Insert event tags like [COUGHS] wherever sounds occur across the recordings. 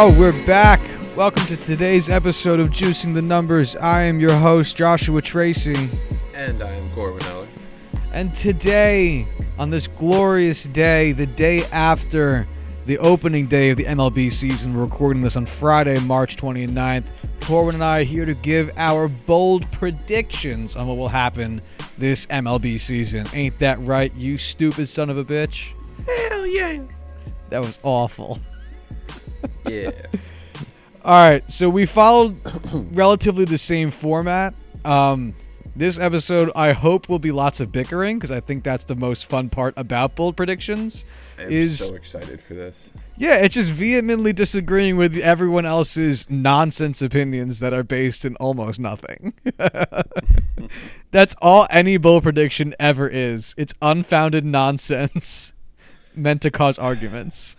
Oh, we're back. Welcome to today's episode of Juicing the Numbers. I am your host, Joshua Tracy. And I am Corbin Eller. And today, on this glorious day, the day after the opening day of the MLB season, we're recording this on Friday, March 29th. Corbin and I are here to give our bold predictions on what will happen this MLB season. Ain't that right, you stupid son of a bitch? Hell yeah. That was awful. [LAUGHS] Yeah. All right, so we followed [COUGHS] relatively the same format. Um, this episode, I hope, will be lots of bickering because I think that's the most fun part about bold predictions. I'm Is so excited for this. yeah, it's just vehemently disagreeing with everyone else's nonsense opinions that are based in almost nothing. [LAUGHS] that's all any bold prediction ever is. It's unfounded nonsense [LAUGHS] meant to cause arguments.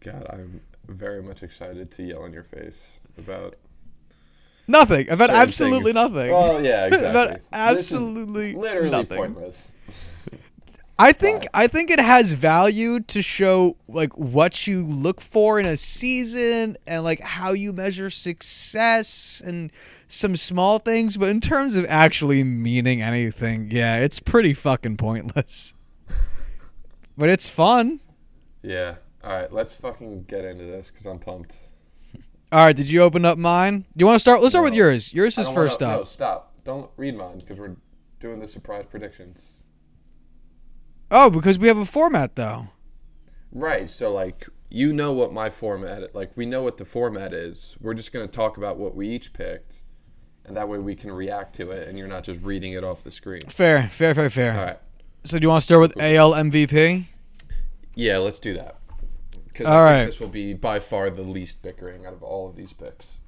God, I'm very much excited to yell in your face about Nothing about absolutely things. nothing. Well, yeah, [LAUGHS] exactly. About absolutely literally nothing. pointless. [LAUGHS] I think Right. I think it has value to show like what you look for in a season and like how you measure success and some small things, but in terms of actually meaning anything, yeah, it's pretty fucking pointless. [LAUGHS] but it's fun. Yeah. All right, let's fucking get into this because I'm pumped. All right, did you open up mine? Do you want to start? Let's start with yours. Yours is first wanna, up. No, stop. Don't read mine because we're doing the surprise predictions. Oh, because we have a format though. Right. So like you know what my format like we know what the format is. We're just gonna talk about what we each picked, and that way we can react to it, and you're not just reading it off the screen. Fair, fair, fair, fair. All right. So do you want to start with AL MVP? Yeah, let's do that. Because All I right. think this will be by far the least bickering out of all of these picks.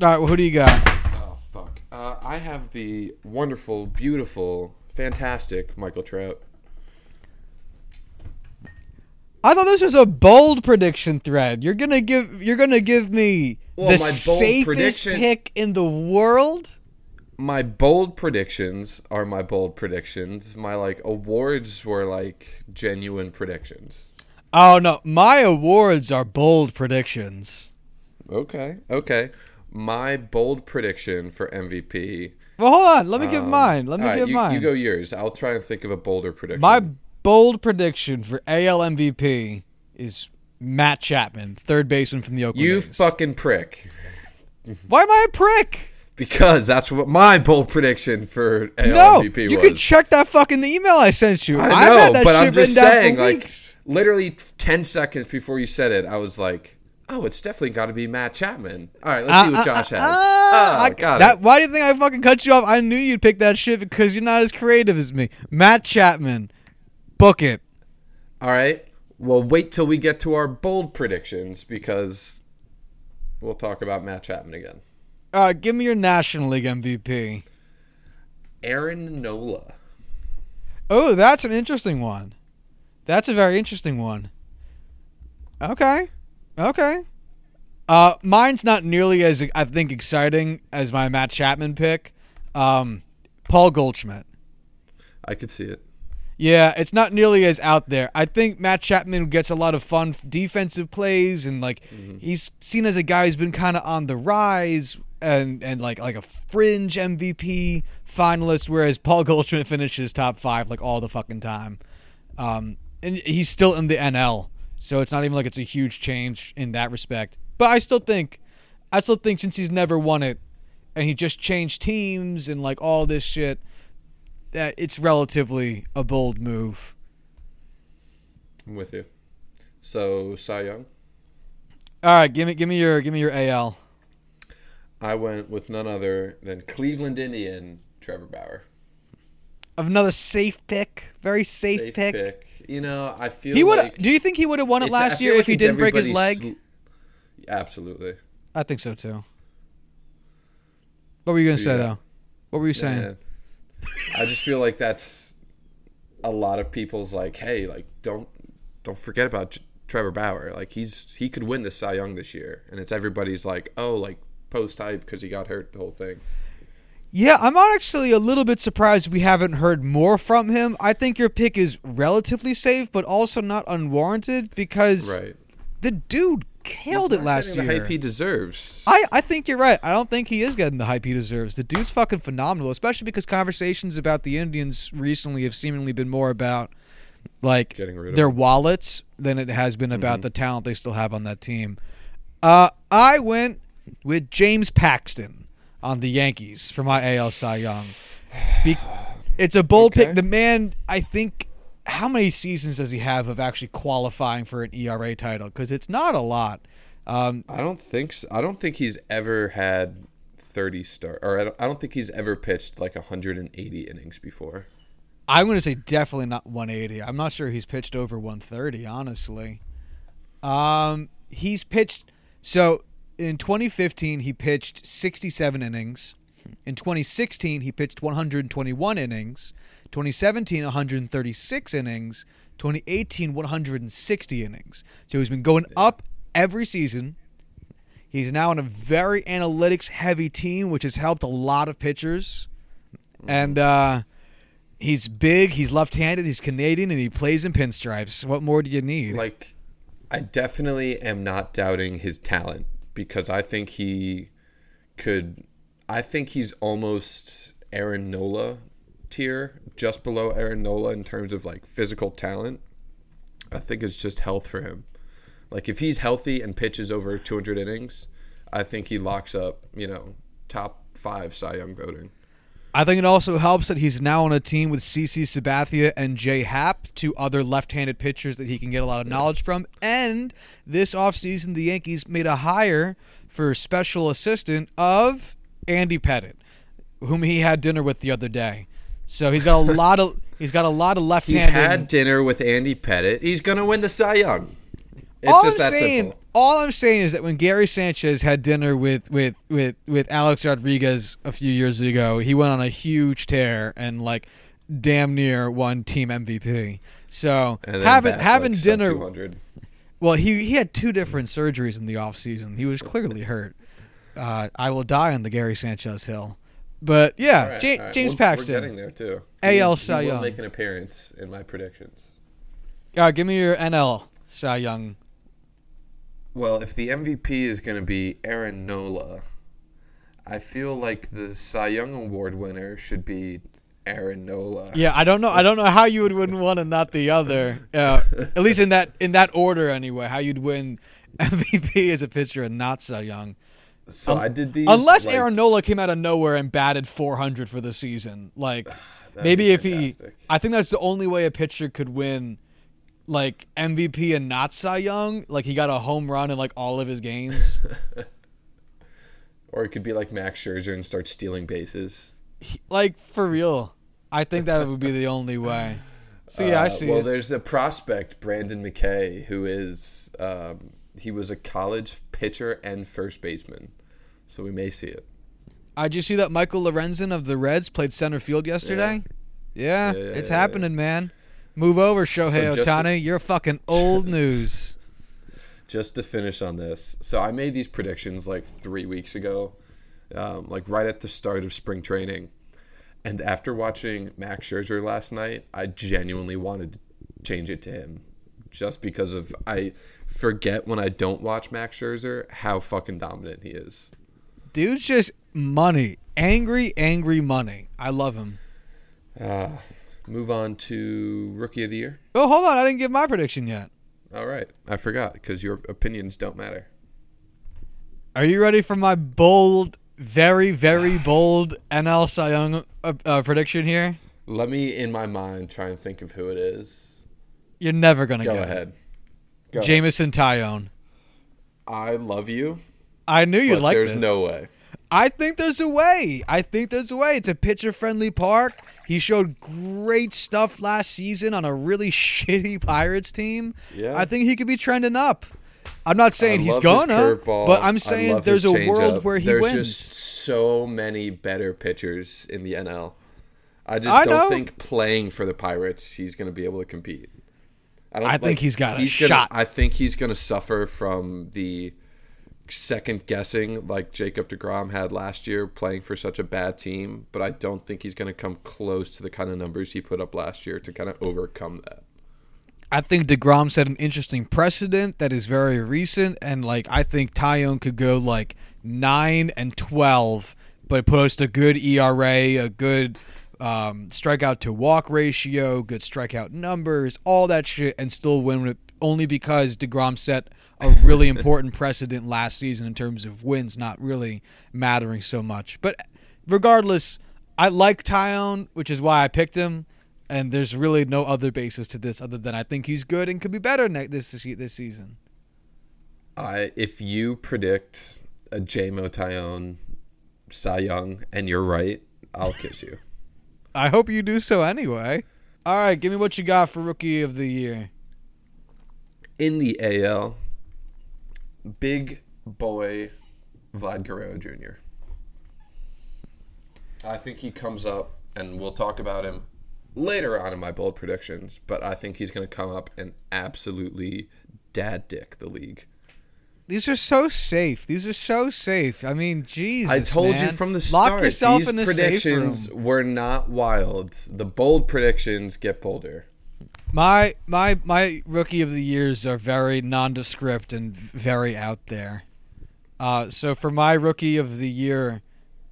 All right, well, who do you got? Oh fuck. Uh, I have the wonderful, beautiful, fantastic Michael Trout. I thought this was a bold prediction thread. You're gonna give you're gonna give me Well, the safest pick in the world. My bold predictions are my bold predictions. My like awards were like genuine predictions. Oh no, my awards are bold predictions. Okay. Okay. My bold prediction for MVP. Well, hold on. Let me give um, mine. Let me right, give you, mine. You go yours. I'll try and think of a bolder prediction. my bold prediction for AL MVP is Matt Chapman, third baseman from the Oakland you A's. fucking prick. Why am I a prick? Because that's what my bold prediction for AL No, MVP was. you could check that fucking email I sent you. I know, had that but shit I'm just written down for saying, like, weeks. Literally 10 seconds before you said it, I was like, oh, it's definitely got to be Matt Chapman. All right, let's see Uh, what uh, Josh uh, has. uh, oh, I- got that, it. Why do you think I fucking cut you off? I knew you'd pick that shit because you're not as creative as me. Matt Chapman, book it. All right. Well, wait till we get to our bold predictions because we'll talk about Matt Chapman again. Uh, give me your National League MVP. Aaron Nola. Oh, that's an interesting one. That's a very interesting one. Okay, okay. Uh, mine's not nearly as I think exciting as my Matt Chapman pick. Um, Paul Goldschmidt. I could see it. Yeah, it's not nearly as out there. I think Matt Chapman gets a lot of fun defensive plays, and like he's seen as a guy who's been kind of on the rise, and and like like a fringe MVP finalist. Whereas Paul Goldschmidt finishes top five like all the fucking time, um, and he's still in the NL, so it's not even like it's a huge change in that respect. But I still think, I still think since he's never won it, and he just changed teams and like all this shit that it's relatively a bold move. I'm with you. So, Cy Young. All right, give me give me your give me your AL. I went with none other than Cleveland Indian Trevor Bauer. Another safe pick, very safe, pick. You know, I feel He would. like do you think he would have won it last year like if he didn't break his leg? sl- Absolutely. I think so too. What were you gonna say though? What were you saying? Man. I just feel like that's a lot of people's like, hey, like don't don't forget about J- Trevor Bauer. Like he's he could win the Cy Young this year, and it's everybody's like, oh, like post hype because he got hurt the whole thing. Yeah, I'm actually a little bit surprised we haven't heard more from him. I think your pick is relatively safe, but also not unwarranted because Right. the dude killed He's it last year. The hype he deserves. I, I think you're right. I don't think he is getting the hype he deserves. The dude's fucking phenomenal, especially because conversations about the Indians recently have seemingly been more about like Getting rid of their him. wallets than it has been about Mhm. the talent they still have on that team. Uh, I went with James Paxton on the Yankees for my AL Cy Young. Be- it's a bold Okay. pick. The man, I think, how many seasons does he have of actually qualifying for an ERA title? Because it's not a lot. Um, I don't think so. I don't think he's ever had 30 start or I don't, I don't think he's ever pitched like 180 innings before. I'm going to say definitely not 180. I'm not sure he's pitched over 130, honestly. Um, he's pitched so in 2015 he pitched 67 innings. In 2016 he pitched 121 innings. 2017 136 innings. 2018 160 innings. So he's been going up every season. He's now on a very analytics heavy team, which has helped a lot of pitchers. And uh, he's big, he's left handed, he's Canadian, and he plays in pinstripes. What more do you need? Like I definitely am not doubting his talent because I think he could I think he's almost Aaron Nola tier, just below Aaron Nola in terms of like physical talent. I think it's just health for him. Like if he's healthy and pitches over 200 innings, I think he locks up, you know, top 5 Cy Young voting. I think it also helps that he's now on a team with CC Sabathia and Jay Happ, two other left-handed pitchers that he can get a lot of knowledge from. And this offseason, the Yankees made a hire for special assistant of Andy Pettitte, whom he had dinner with the other day. So he's got a [LAUGHS] lot of he's got a lot of left-handed. He had dinner with Andy Pettitte. He's going to win the Cy Young. It's all I'm saying, simple. all I'm saying is that when Gary Sanchez had dinner with with with with Alex Rodriguez a few years ago, he went on a huge tear and like damn near won team MVP. So having having like, dinner, well, he he had two different surgeries in the off season. He was clearly hurt. Uh, I will die on the Gary Sanchez hill. But yeah, right, all right. James We're- Paxton. We're getting there too. AL Cy will Young. make an appearance in my predictions. Uh, give me your NL Cy Young. Well, if the MVP is going to be Aaron Nola, I feel like the Cy Young Award winner should be Aaron Nola. Yeah, I don't know. I don't know how you would win one and not the other. [LAUGHS] Uh, at least in that in that order, anyway. How you'd win MVP as a pitcher and not Cy Young, So Un- I did these. unless like- Aaron Nola came out of nowhere and batted 400 for the season. Like [SIGHS] maybe if he. I think that's the only way a pitcher could win, like MVP and not Cy Young. Like he got a home run in like all of his games. [LAUGHS] Or it could be like Max Scherzer and start stealing bases. He- like for real, I think that would be the only way. So yeah, I Uh, see Well, it. there's a prospect, Brendan McKay, who is um, he was a college pitcher and first baseman, so we may see it. Uh, did you see that Michael Lorenzen of the Reds played center field yesterday? Yeah, Yeah, yeah, it's yeah, happening, man. Move over, Shohei So Ohtani. You're fucking old [LAUGHS] news. Just to finish on this, so I made these predictions like three weeks ago, um, like right at the start of spring training, and after watching Max Scherzer last night, I genuinely wanted to change it to him, just because of I forget when I don't watch Max Scherzer how fucking dominant he is. Dude's just money. Angry, angry money. I love him. Uh, move on to rookie of the year. Oh, hold on. I didn't give my prediction yet. All right, I forgot because your opinions don't matter. Are you ready for my bold, very, very [SIGHS] bold NL Cy Young uh, uh, prediction here? Let me, in my mind, try and think of who it is. You're never going to Go get ahead. Go ahead. Jameson Taillon. I love you, I knew you'd like there's this. no way. I think there's a way. I think there's a way. It's a pitcher friendly park. He showed great stuff last season on a really [LAUGHS] shitty Pirates team. Yeah. I think he could be trending up. I'm not saying he's gonna, but I'm saying there's a world changeup. where he there's wins. just so many better pitchers in the NL. I just I don't know. think playing for the Pirates he's going to be able to compete. I don't I think he's got a gonna- shot. I think he's going to suffer from the second guessing like Jacob DeGrom had last year playing for such a bad team, but I don't think he's going to come close to the kind of numbers he put up last year to kind of overcome that. I think Degrom set an interesting precedent that is very recent, and like I think Taillon could go like nine and twelve, but post a good ERA, a good um, strikeout to walk ratio, good strikeout numbers, all that shit, and still win it only because Degrom set a really important precedent last season in terms of wins not really mattering so much. But regardless, I like Taillon, which is why I picked him and there's really no other basis to this other than I think he's good and could be better ne- this this season. I if you predict a Jameson Taillon Cy Young and you're right, I'll kiss you. [LAUGHS] I hope you do so anyway. All right, give me what you got for rookie of the year. In the AL, big boy Vlad Guerrero Jr. I think he comes up, and we'll talk about him later on in my bold predictions, but I think he's going to come up and absolutely dad dick the league. These are so safe. These are so safe. I mean, Jesus. I told man. you from the start. Lock yourself these in predictions safe room. were not wild. The bold predictions get bolder. My my my rookie of the years are very nondescript and very out there. Uh, so for my rookie of the year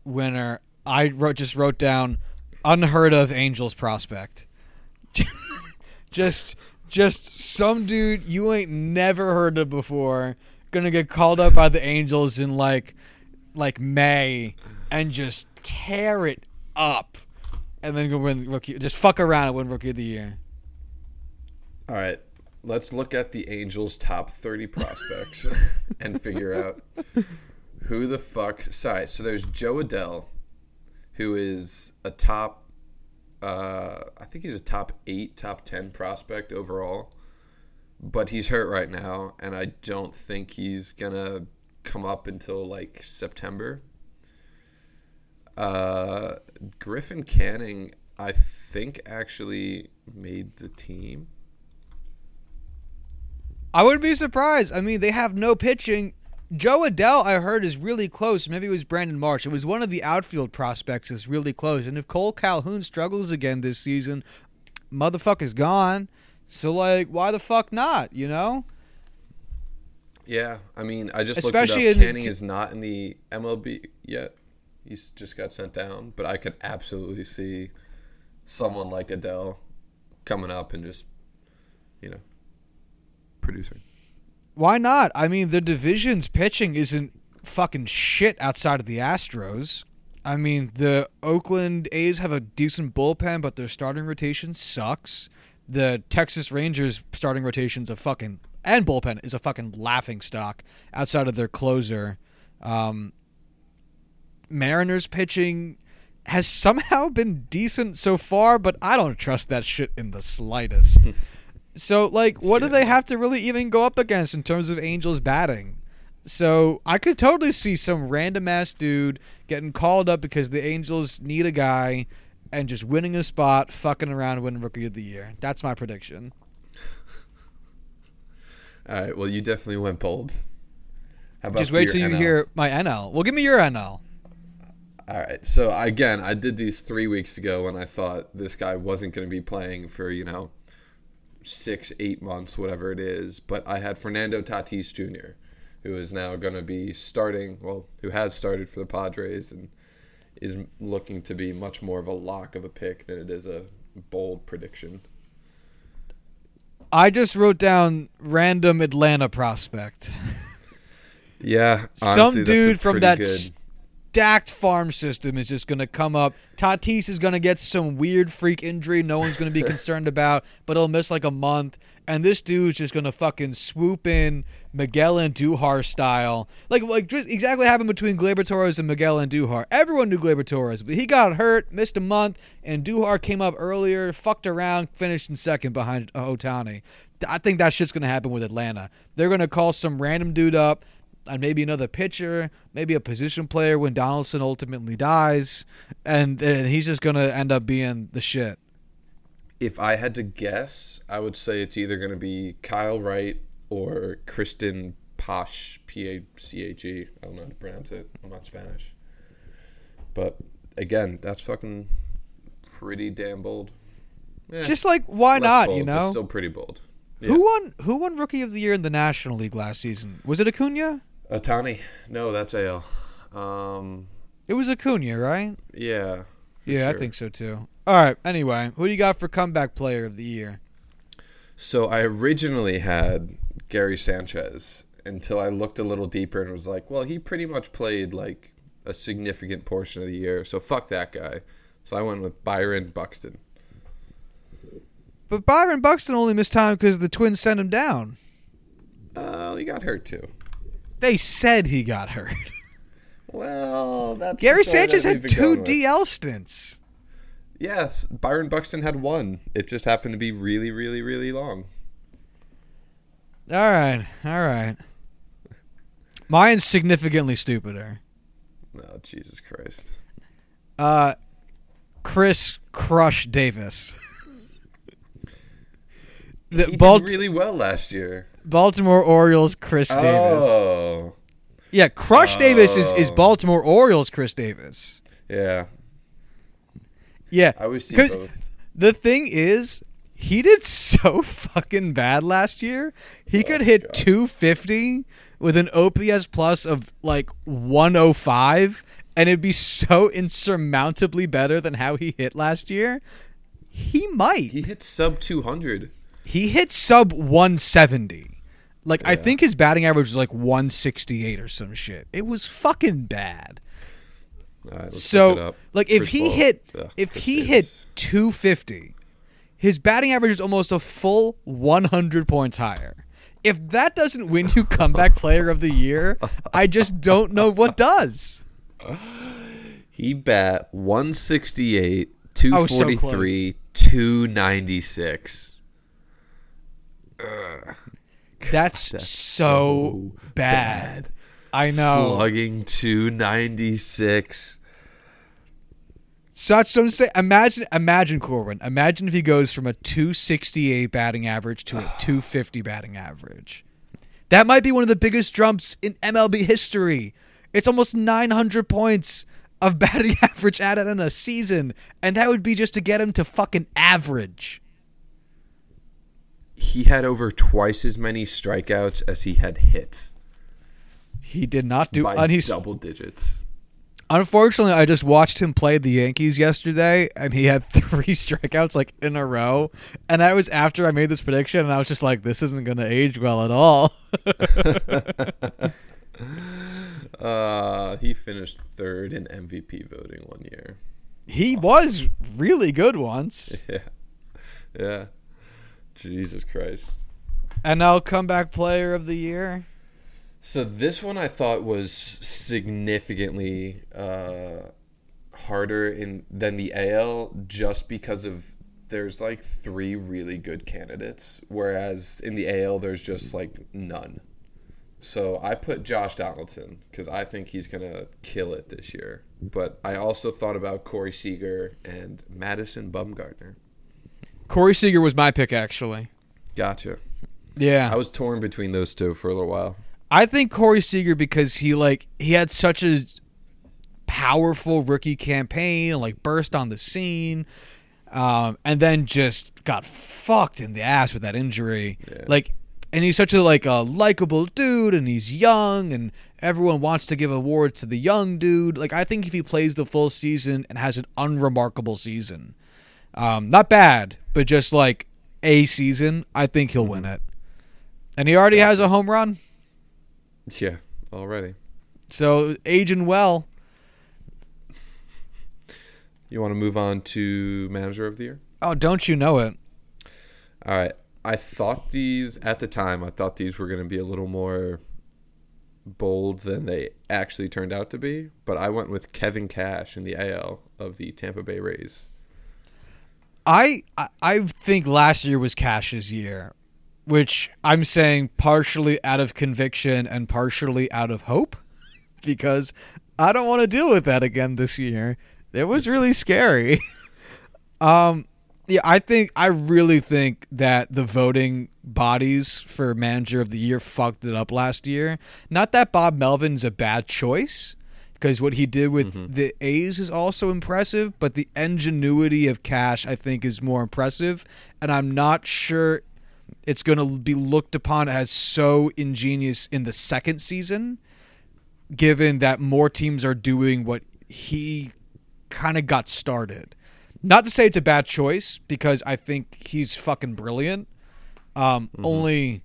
winner, I wrote just wrote down unheard of Angels prospect. [LAUGHS] just just some dude you ain't never heard of before gonna get called up by the Angels in like like May and just tear it up and then go win rookie just fuck around and win rookie of the year. All right, let's look at the Angels' top 30 prospects [LAUGHS] and figure out who the fuck. Sorry, so there's Jo Adell, who is a top, uh, I think he's a top eight, top 10 prospect overall, but he's hurt right now, and I don't think he's gonna come up until like September. Uh, Griffin Canning, I think, actually made the team. I wouldn't be surprised. I mean, they have no pitching. Jo Adell, I heard, is really close. Maybe it was Brandon Marsh. It was one of the outfield prospects is really close. And if Kole Calhoun struggles again this season, motherfucker's gone. So, like, why the fuck not, you know? Yeah, I mean, I just Especially looked it up. Canning t- is not in the MLB yet. He's just got sent down, but I could absolutely see someone like Adell coming up and just, you know, producing. Why not? I mean, the division's pitching isn't fucking shit outside of the Astros. I mean, the Oakland A's have a decent bullpen, but their starting rotation sucks. The Texas Rangers starting rotation's a fucking and bullpen is a fucking laughing stock outside of their closer. Um, Mariners pitching has somehow been decent so far, but I don't trust that shit in the slightest. [LAUGHS] so, like, what do they have to really even go up against in terms of Angels batting? So I could totally see some random ass dude getting called up because the Angels need a guy and just winning a spot, fucking around, and winning Rookie of the Year. That's my prediction. [LAUGHS] All right, well, you definitely went bold. How about Just wait till you NL? hear my NL. Well, give me your NL. All right, so again, I did these three weeks ago when I thought this guy wasn't going to be playing for you know six, eight months, whatever it is. But I had Fernando Tatis Jr., who is now going to be starting. Well, who has started for the Padres and is looking to be much more of a lock of a pick than it is a bold prediction. I just wrote down random Atlanta prospect. Yeah, Some honestly, that's dude from that good- stacked farm system is just going to come up. Tatis is going to get some weird freak injury no one's going to be [LAUGHS] concerned about, but he'll miss like a month. And this dude's just going to fucking swoop in Miguel Andujar style. Like, like just exactly what happened between Gleyber Torres and Miguel Andujar. Everyone knew Gleyber Torres, but he got hurt, missed a month, Andujar came up earlier, fucked around, finished in second behind Ohtani. I think that shit's going to happen with Atlanta. They're going to call some random dude up and maybe another pitcher, maybe a position player when Donaldson ultimately dies, and, and he's just gonna end up being the shit. If I had to guess, I would say it's either going to be Kyle Wright or Cristian Pache, P A C H E. I don't know how to pronounce it. I'm not Spanish. But again, that's fucking pretty damn bold. Eh, Just like why not? bold, you know, still pretty bold. Who won? Who won Rookie of the Year in the National League last season? Was it Acuna? Ohtani? No, that's AL. Um, It was Acuna, right? yeah. Yeah, I think so too. All right. Anyway, who do you got for comeback player of the year? So I originally had Gary Sanchez until I looked a little deeper and was like, well, he pretty much played like a significant portion of the year, so fuck that guy. So I went with Byron Buxton. But Byron Buxton only missed time because the Twins sent him down. Uh, he got hurt too. They said he got hurt. [LAUGHS] Well, that's Gary Sanchez had two with. DL stints. Yes, Byron Buxton had one. It just happened to be really, really, really long. All right, all right. Mine's significantly stupider. Oh, Jesus Christ. Uh, Chris Crush Davis. [LAUGHS] The he Balt- did really well last year. Baltimore Orioles Chris oh. Davis. Oh, Yeah, Crush Davis is, is Oh. Baltimore Orioles Chris Davis. yeah. Yeah, I always see both. the thing is, he did so [LAUGHS] fucking bad last year. He oh could hit God. 250 with an OPS plus of like 105, and it'd be so insurmountably better than how he hit last year. He might. He hit sub 200. He hit sub 170. Like I think his batting average was like 168 or some shit. It was fucking bad. All right, let's look it so like if Chris he Ball- hit Ugh, if Chris he Davis. hit 250, his batting average is almost a full 100 points higher. If that doesn't win you [LAUGHS] comeback player of the year, I just don't know what does. He bat 168, Oh, so 243, 296. Ugh, That's, That's so, so bad. I know. Slugging 296. Such don't say. Imagine, imagine Corwin. Imagine if he goes from a 268 batting average to a [SIGHS] 250 batting average. That might be one of the biggest jumps in MLB history. It's almost 900 points of batting [LAUGHS] average added in a season, and that would be just to get him to fucking average. He had over twice as many strikeouts as he had hits He did not do. by he's double digits. unfortunately, I just watched him play the Yankees yesterday, and he had [LAUGHS] three strikeouts like in a row. And that was after I made this prediction, and I was just like, "This isn't going to age well at all." [LAUGHS] [LAUGHS] Uh, he finished third in MVP voting one year. He was really good once. Yeah. Yeah. Jesus Christ. And now comeback player of the year. So this one I thought was significantly uh, harder in than the AL just because of there's like three really good candidates, whereas in the AL there's just like none. So I put Josh Donaldson because I think he's gonna kill it this year. But I also thought about Corey Seager and Madison Bumgarner. Corey Seager was my pick, actually. Gotcha. Yeah, I was torn between those two for a little while. I think Corey Seager because he like he had such a powerful rookie campaign, like burst on the scene, um, and then just got fucked in the ass with that injury. Yeah. Like, and he's such a like a likable dude, and he's young, and everyone wants to give awards to the young dude. Like, I think if he plays the full season and has an unremarkable season, um, not bad, but just like a season, I think he'll win it. And he already has a home run. Yeah, already. So aging well. You want to move on to manager of the year? Oh, don't you know it? All right. I thought these at the time. I thought these were going to be a little more bold than they actually turned out to be. But I went with Kevin Cash in the AL of the Tampa Bay Rays. I I- think last year was Cash's year, which I'm saying partially out of conviction and partially out of hope, [LAUGHS] because I don't want to deal with that again this year. It was really scary. [LAUGHS] um, yeah, I think I really think that the voting bodies for manager of the year fucked it up last year. Not that Bob Melvin's a bad choice, because what he did with the A's is also impressive, but the ingenuity of Cash I think is more impressive, and I'm not sure it's going to be looked upon as so ingenious in the second season, given that more teams are doing what he kind of got started. Not to say it's a bad choice because I think he's fucking brilliant. Um, Mm-hmm. Only,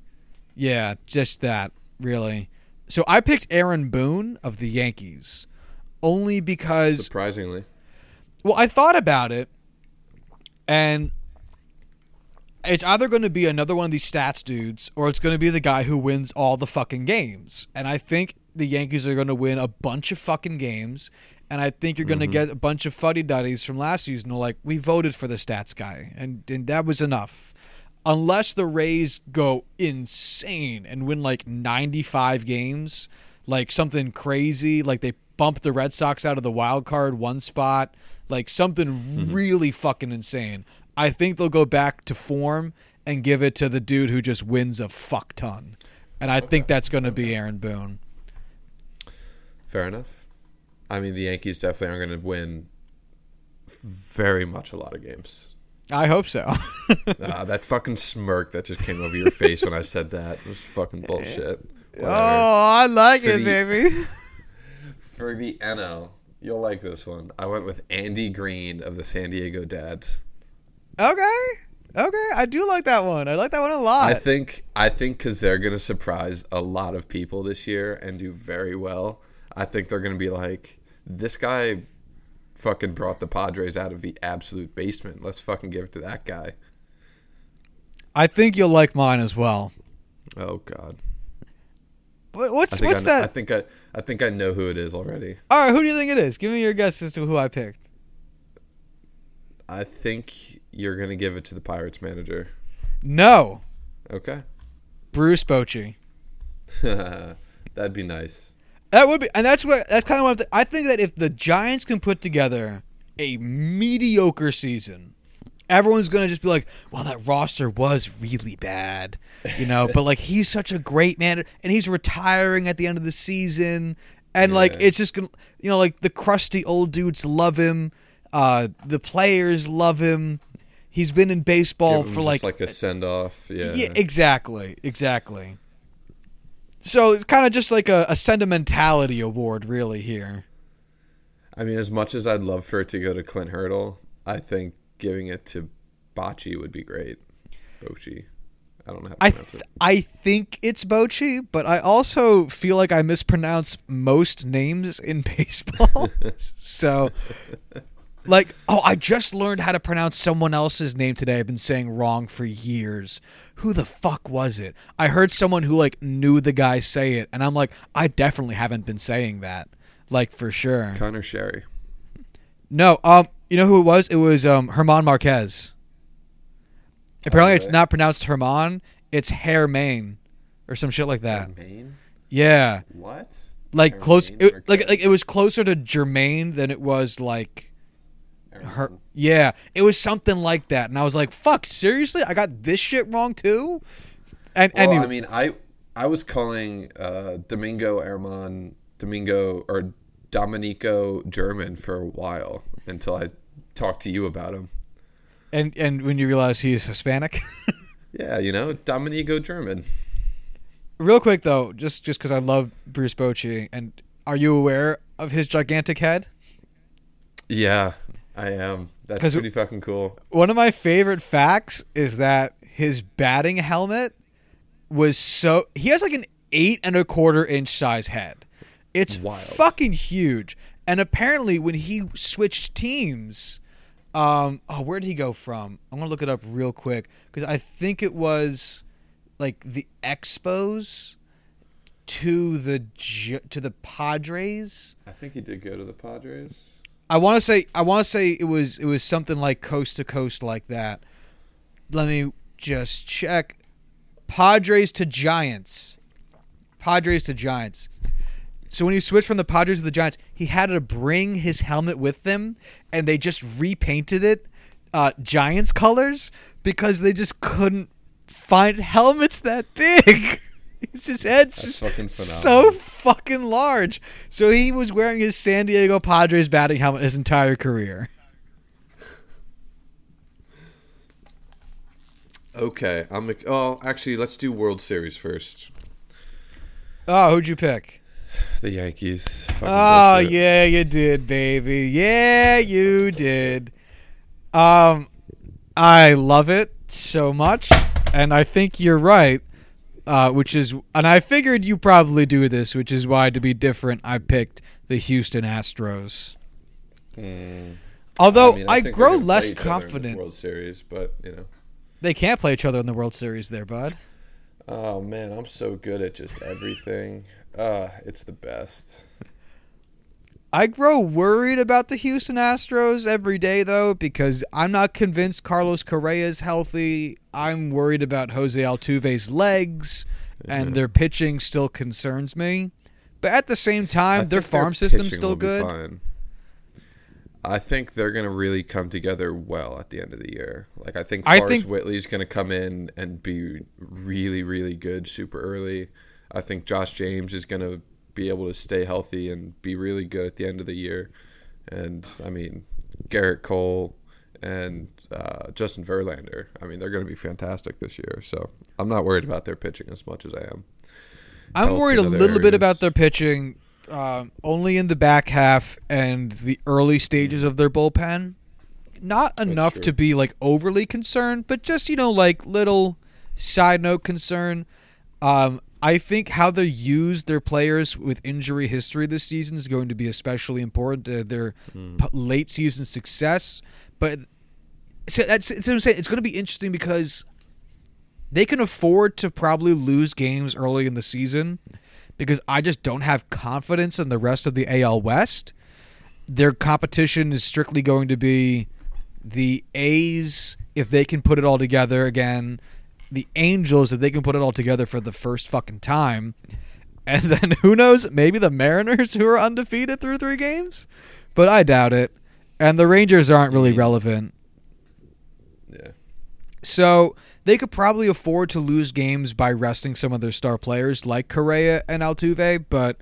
yeah, just that really. So I picked Aaron Boone of the Yankees, only because Surprisingly, well, I thought about it, and it's either going to be another one of these stats dudes, or it's going to be the guy who wins all the fucking games. And I think the Yankees are going to win a bunch of fucking games, and I think you're going to mm-hmm. get a bunch of fuddy duddies from last season. Like we voted for the stats guy, and and that was enough. Unless the Rays go insane and win like 95 games, like something crazy, like they bump the Red Sox out of the wild card one spot, like something mm-hmm. really fucking insane. I think they'll go back to form and give it to the dude who just wins a fuck ton. And I think that's going to be Aaron Boone. fair enough. I mean, the Yankees definitely aren't going to win very much a lot of games. I hope so. [LAUGHS] Ah, that fucking smirk that just came over your face when I said that was fucking bullshit. Whatever. oh, I like For it, the- baby. [LAUGHS] For the NL, you'll like this one. I went with Andy Green of the San Diego Dads. Okay. Okay. I do like that one. I like that one a lot. I think I think because they're gonna surprise a lot of people this year and do very well. I think they're gonna be like, this guy fucking brought the Padres out of the absolute basement. Let's fucking give it to that guy. I think you'll like mine as well. Oh God. What- What's what's I, that? I think I I think I know who it is already. All right, who do you think it is? Give me your guess as to who I picked. I think you're gonna give it to the Pirates manager. No, Okay. Bruce Bochy. [LAUGHS] That'd be nice. That would be, and that's what that's kind of what I think that if the Giants can put together a mediocre season, everyone's gonna just be like, "Well, that roster was really bad," you know. but like, he's such a great man, and he's retiring at the end of the season, and like, it's just gonna, you know, like the crusty old dudes love him, uh, the players love him. He's been in baseball for like like a send off. Yeah. yeah, exactly, exactly. So it's kind of just like a, a sentimentality award, really. Here, I mean, as much as I'd love for it to go to Clint Hurdle, I think giving it to Bocce would be great. Bocce. I don't know how to I pronounce th- it. I think it's Bochy, but I also feel like I mispronounce most names in [LAUGHS] baseball. [LAUGHS] so, like, oh, I just learned how to pronounce someone else's name today. I've been saying wrong for years. Who the fuck was it? I heard someone who like knew the guy say it, and I'm like, I definitely haven't been saying that, like for sure. Connor Sherry. No, um, you know who it was? It was um Herman Marquez. Apparently, it's really? not pronounced Herman; it's Hermain, or some shit like that. Maine? Yeah, What? like close, it, like like it was closer to Jermaine than it was like her. Yeah, it was something like that, and I was like, "Fuck, seriously? I got this shit wrong too." And Well, anyway, I mean, I I was calling uh, Domingo Herman Domingo or Dominico German for a while until I talked to you about him. and and when you realize he's Hispanic. [LAUGHS] Yeah, you know, Dominico German. Real quick though, just just because I love Bruce Bochy, and are you aware of his gigantic head? Yeah, I am. That's pretty fucking cool. One of my favorite facts is that his batting helmet was so he has like an eight and a quarter inch size head. It's Wild. fucking huge. And apparently, when he switched teams, um, oh, where did he go from? I'm gonna look it up real quick because I think it was like the Expos to the to the Padres. I think he did go to the Padres. I want to say I want to say it was it was something like coast to coast like that. Let me just check. Padres to Giants. Padres to Giants. So when he switched from the Padres to the Giants, he had to bring his helmet with them, and they just repainted it uh, Giants colors because they just couldn't find helmets that [LAUGHS] big. [LAUGHS] His head's That's just fucking so fucking large. So he was wearing his San Diego Padres batting helmet his entire career. Okay, I'm. Oh, actually, let's do World Series first. Oh, who'd you pick? The Yankees. Fucking Oh yeah, you did, baby. Yeah, you did. Um, I love it so much, and I think you're right. Uh, which is, and I figured you probably do this, which is why to be different, I picked the Houston Astros. Mm. Although I, mean, think they're grow less each other in the confident, World Series, but you know. they can't play each other in the World Series, there, bud. Oh man, I'm so good at just everything. Uh, it's the best. I grow worried about the Houston Astros every day, though, because I'm not convinced Carlos Correa is healthy. I'm worried about Jose Altuve's legs, and their pitching still concerns me. But at the same time, their farm system's still good. fine. I think they're gonna really come together well at the end of the year. Like I think I think- Whitley's gonna come in and be really, really good super early. I think Josh James is gonna be able to stay healthy and be really good at the end of the year. And I mean, Gerrit Cole and uh, Justin Verlander. I mean, they're going to be fantastic this year. So I'm not worried about their pitching as much as I am. I'm health worried a little bit about their pitching, um, only in the back half and the early stages of their bullpen. Not enough to be like overly concerned, but just you know like little side note concern. Um, I think how they use their players with injury history this season is going to be especially important to their Hmm. p- late season success. But so that's, that's what I'm saying. It's going to be interesting because they can afford to probably lose games early in the season because I just don't have confidence in the rest of the AL West. Their competition is strictly going to be the A's if they can put it all together again, the Angels if they can put it all together for the first fucking time. And [LAUGHS] then who knows, maybe the Mariners who are undefeated through 3 games, but I doubt it. And the Rangers aren't really Mhm. relevant. Yeah. So they could probably afford to lose games by resting some of their star players like Correa and Altuve, but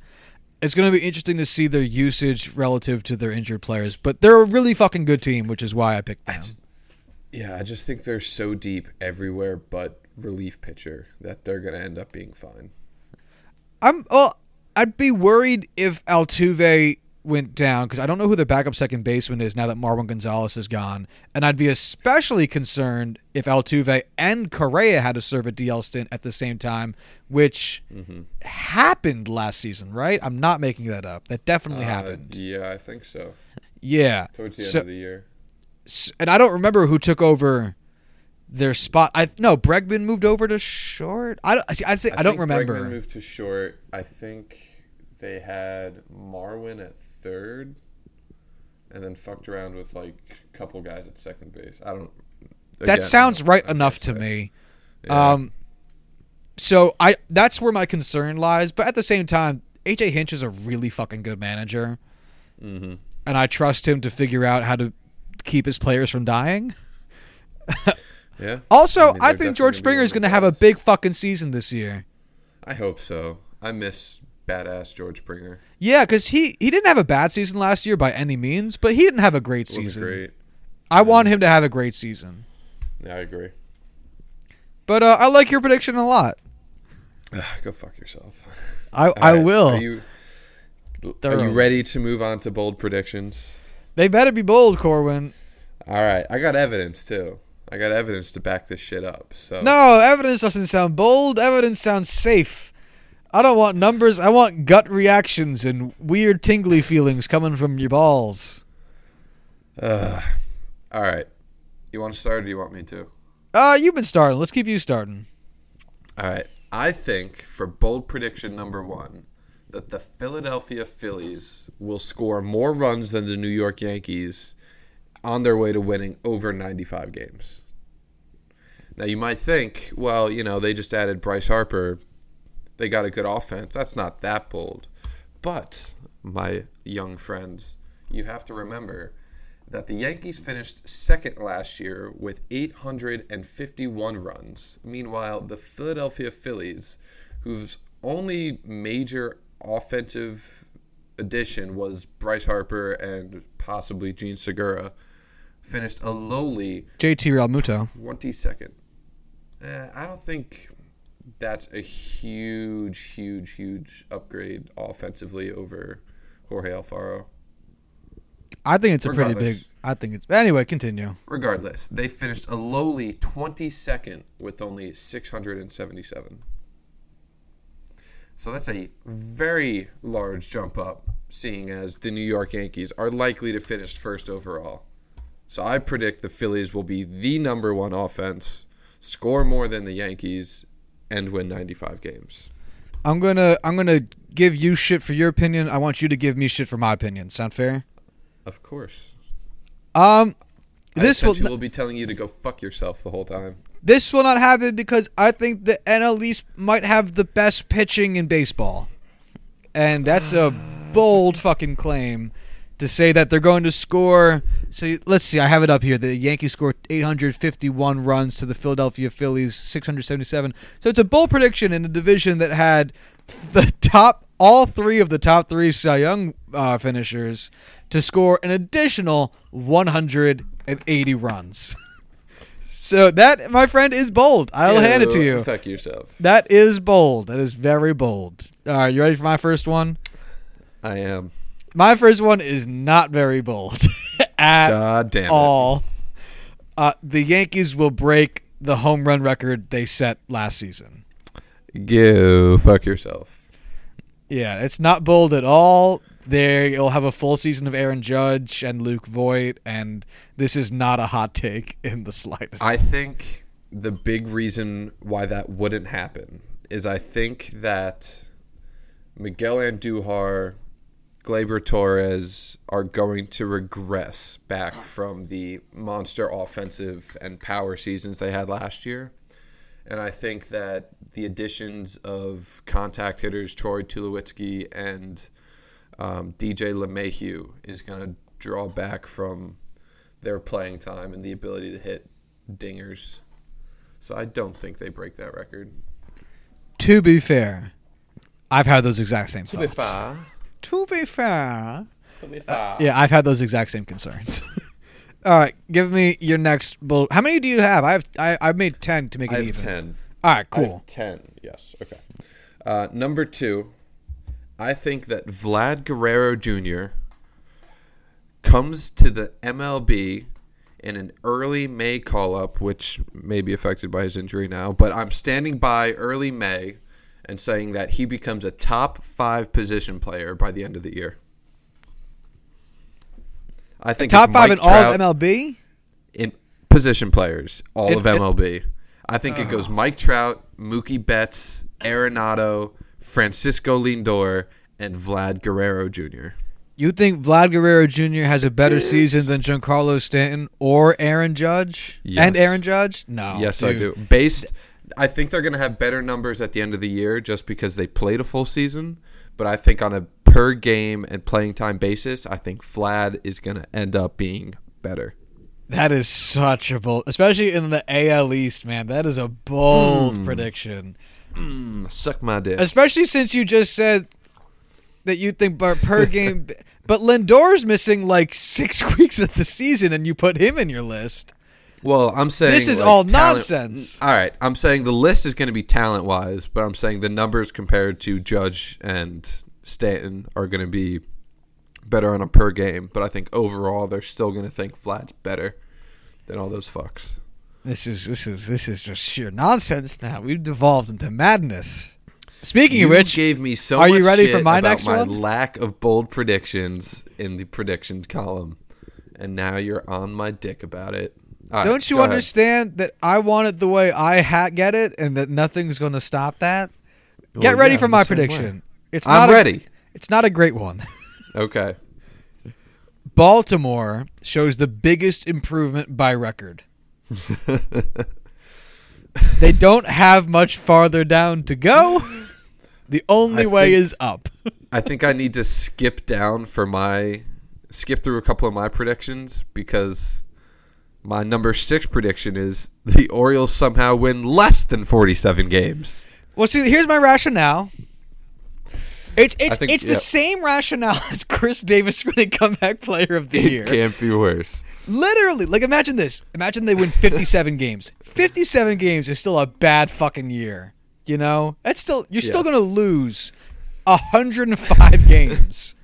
it's going to be interesting to see their usage relative to their injured players. But they're a really fucking good team, which is why I picked them. Yeah, I just think they're so deep everywhere but relief pitcher that they're going to end up being fine. I'm well. I'd be worried if Altuve went down because I don't know who their backup second baseman is now that Marwin Gonzalez is gone, and I'd be especially concerned if Altuve and Correa had to serve a DL stint at the same time, which Mm-hmm. happened last season, right? I'm not making that up. That definitely happened. Uh, Yeah, I think so. Yeah. Towards the So- end of the year. And I don't remember who took over their spot. I no Bregman moved over to short. I don't. see, I'd say I, don't remember. Bregman moved to short. I think they had Marwin at third, and then fucked around with like a couple guys at second base. I don't. that sounds don't- right enough to me. Yeah. Um, so I that's where my concern lies. But at the same time, AJ Hinch is a really fucking good manager, Mhm. and I trust him to figure out how to keep his players from dying. [LAUGHS] Yeah. Also, I I, mean, they're think George Springer is going to have a big fucking season this year. I hope so. I miss badass George Springer. Yeah, because he he didn't have a bad season last year by any means, but he didn't have a great It season. great. I want him to have a great season. Yeah, I agree. But uh, I like your prediction a lot. [SIGHS] Go fuck yourself. I, [LAUGHS] I right, will. Are you, are you ready to move on to bold predictions? They better be bold, Corwin. All right, I got evidence too. I got evidence to back this shit up. So No, evidence doesn't sound bold. Evidence sounds safe. I don't want numbers. I want gut reactions and weird tingly feelings coming from your balls. Uh, all right. You want to start or do you want me to? Uh, you've been starting. Let's keep you starting. All right. I think for bold prediction number one, that the Philadelphia Phillies will score more runs than the New York Yankees on their way to winning over 95 games. Now, you might think, well, you know, they just added Bryce Harper. They got a good offense. That's not that bold. But, my young friends, you have to remember that the Yankees finished second last year with 851 runs. Meanwhile, the Philadelphia Phillies, whose only major offensive addition was Bryce Harper and possibly Jean Segura, finished a lowly JT Realmuto. 22nd. Eh, I don't think that's a huge, huge, huge upgrade offensively over Jorge Alfaro. I think it's a pretty big. I think it's. Anyway, continue. Regardless, they finished a lowly 22nd with only 677. So that's a very large jump up, seeing as the New York Yankees are likely to finish first overall. So I predict the Phillies will be the number one offense, score more than the Yankees, and win 95 games. I'm gonna. I'm gonna give you shit for your opinion. I want you to give me shit for my opinion. Sound fair? Of course. Um, this will. will be telling you to go fuck yourself the whole time. This will not happen because I think the NL East might have the best pitching in baseball. And that's a bold fucking claim to say that they're going to score. So let's see, I have it up here. The Yankees scored 851 runs to the Philadelphia Phillies 677. So it's a bold prediction in a division that had the top, all three of the top three Cy Young uh, finishers to score an additional 180 runs. [LAUGHS] So that, my friend, is bold. I'll hand it to you. Fuck yourself. That is bold. That is very bold. All right, you ready for my first one? I am. My first one is not very bold [LAUGHS] at God damn it. all. Uh, the Yankees will break the home run record they set last season. Go fuck yourself. Yeah, it's not bold at all. They'll have a full season of Aaron Judge and Luke Voit, and this is not a hot take [LAUGHS] in the slightest. I think the big reason why that wouldn't happen is I think that Miguel Andujar, Gleyber Torres are going to regress back from the monster offensive and power seasons they had last year. And I think that the additions of contact hitters Troy Tulowitzki and um, DJ LeMahieu is going to draw back from their playing time and the ability to hit dingers. So I don't think they break that record. to be fair, I've had those exact same thoughts. To be fair. To be fair. Uh, Yeah, I've had those exact same concerns. [LAUGHS] All right, give me your next bull. How many do you have? I have I I've made ten to make it I have even. 10. All right, I have cool. 10, yes. Okay. Uh, number two, I think that Vlad Guerrero Jr. comes to the MLB in an early May call up, which may be affected by his injury now, but I'm standing by early May and saying that he becomes a top five position player by the end of the year. I think Top five in all of MLB. in position players, all In- of MLB. I think it goes ah. Mike Trout, Mookie Betts, Arenado, Francisco Lindor, and Vlad Guerrero Jr. You think Vlad Guerrero Jr. has a better season than Giancarlo Stanton or Aaron Judge Yes. and Aaron Judge? No. yes, I do. Based, I think they're going to have better numbers at the end of the year just because they played a full season. But I think on a per game and playing time basis, I think Vlad is going to end up being better. That is such a bold, especially in the AL East, man. That is a bold Hmm. prediction. Mm, suck my dick. Especially since you just said that you think per, per [LAUGHS] game, but Lindor's missing like six [LAUGHS] weeks of the season, and you put him in your list. Well, I'm saying This is like, all talent- nonsense. All right, I'm saying the list is going to be talent wise, but I'm saying the numbers compared to Judge and Stanton are going to be better on a per game. But I think overall they're still going to think Vlad's better than all those fucks. This is this is this is just sheer nonsense. Now we've devolved into madness. Speaking you of which, gave me so are much you ready for my about next my one? lack of bold predictions in the prediction column, and now you're on my dick about it. All right, don't you go ahead. understand that I want it the way I ha- get it, and that nothing's going to stop that? Get ready yeah, for my same way. prediction. It's I'm not a- ready. it's not a great one. [LAUGHS] Okay. Baltimore shows the biggest improvement by record. [LAUGHS] they don't have much farther down to go. The only I way think- is up. I think I need to skip down for my skip through a couple of my predictions because my number six prediction is the Orioles somehow win less than forty-seven games. Well, see, here's my rationale. It's it's think- it's the same rationale [LAUGHS] as Chris Davis winning comeback player of the year. Can't be worse. Literally, like imagine this. Imagine they win 57 [LAUGHS] games. 57 games is still a bad fucking year. You know? That's still you're still going to lose 105 [LAUGHS] games.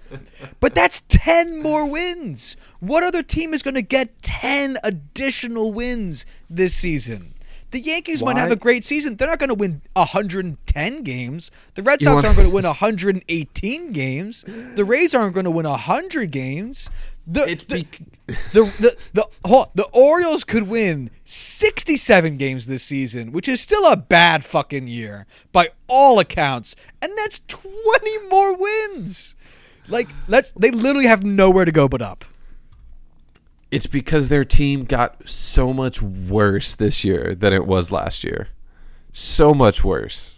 But that's 10 more wins. What other team is going to get 10 additional wins this season? The Yankees might have a great season. They're not going to win 110 games. The Red Sox aren't going to win 118 games. The Rays aren't going to win 100 games. The, It's the, bec- the the the hold on, the Orioles could win 67 games this season, which is still a bad fucking year by all accounts, and that's 20 more wins. Like let's they literally have nowhere to go but up. It's because their team got so much worse this year than it was last year. So much worse.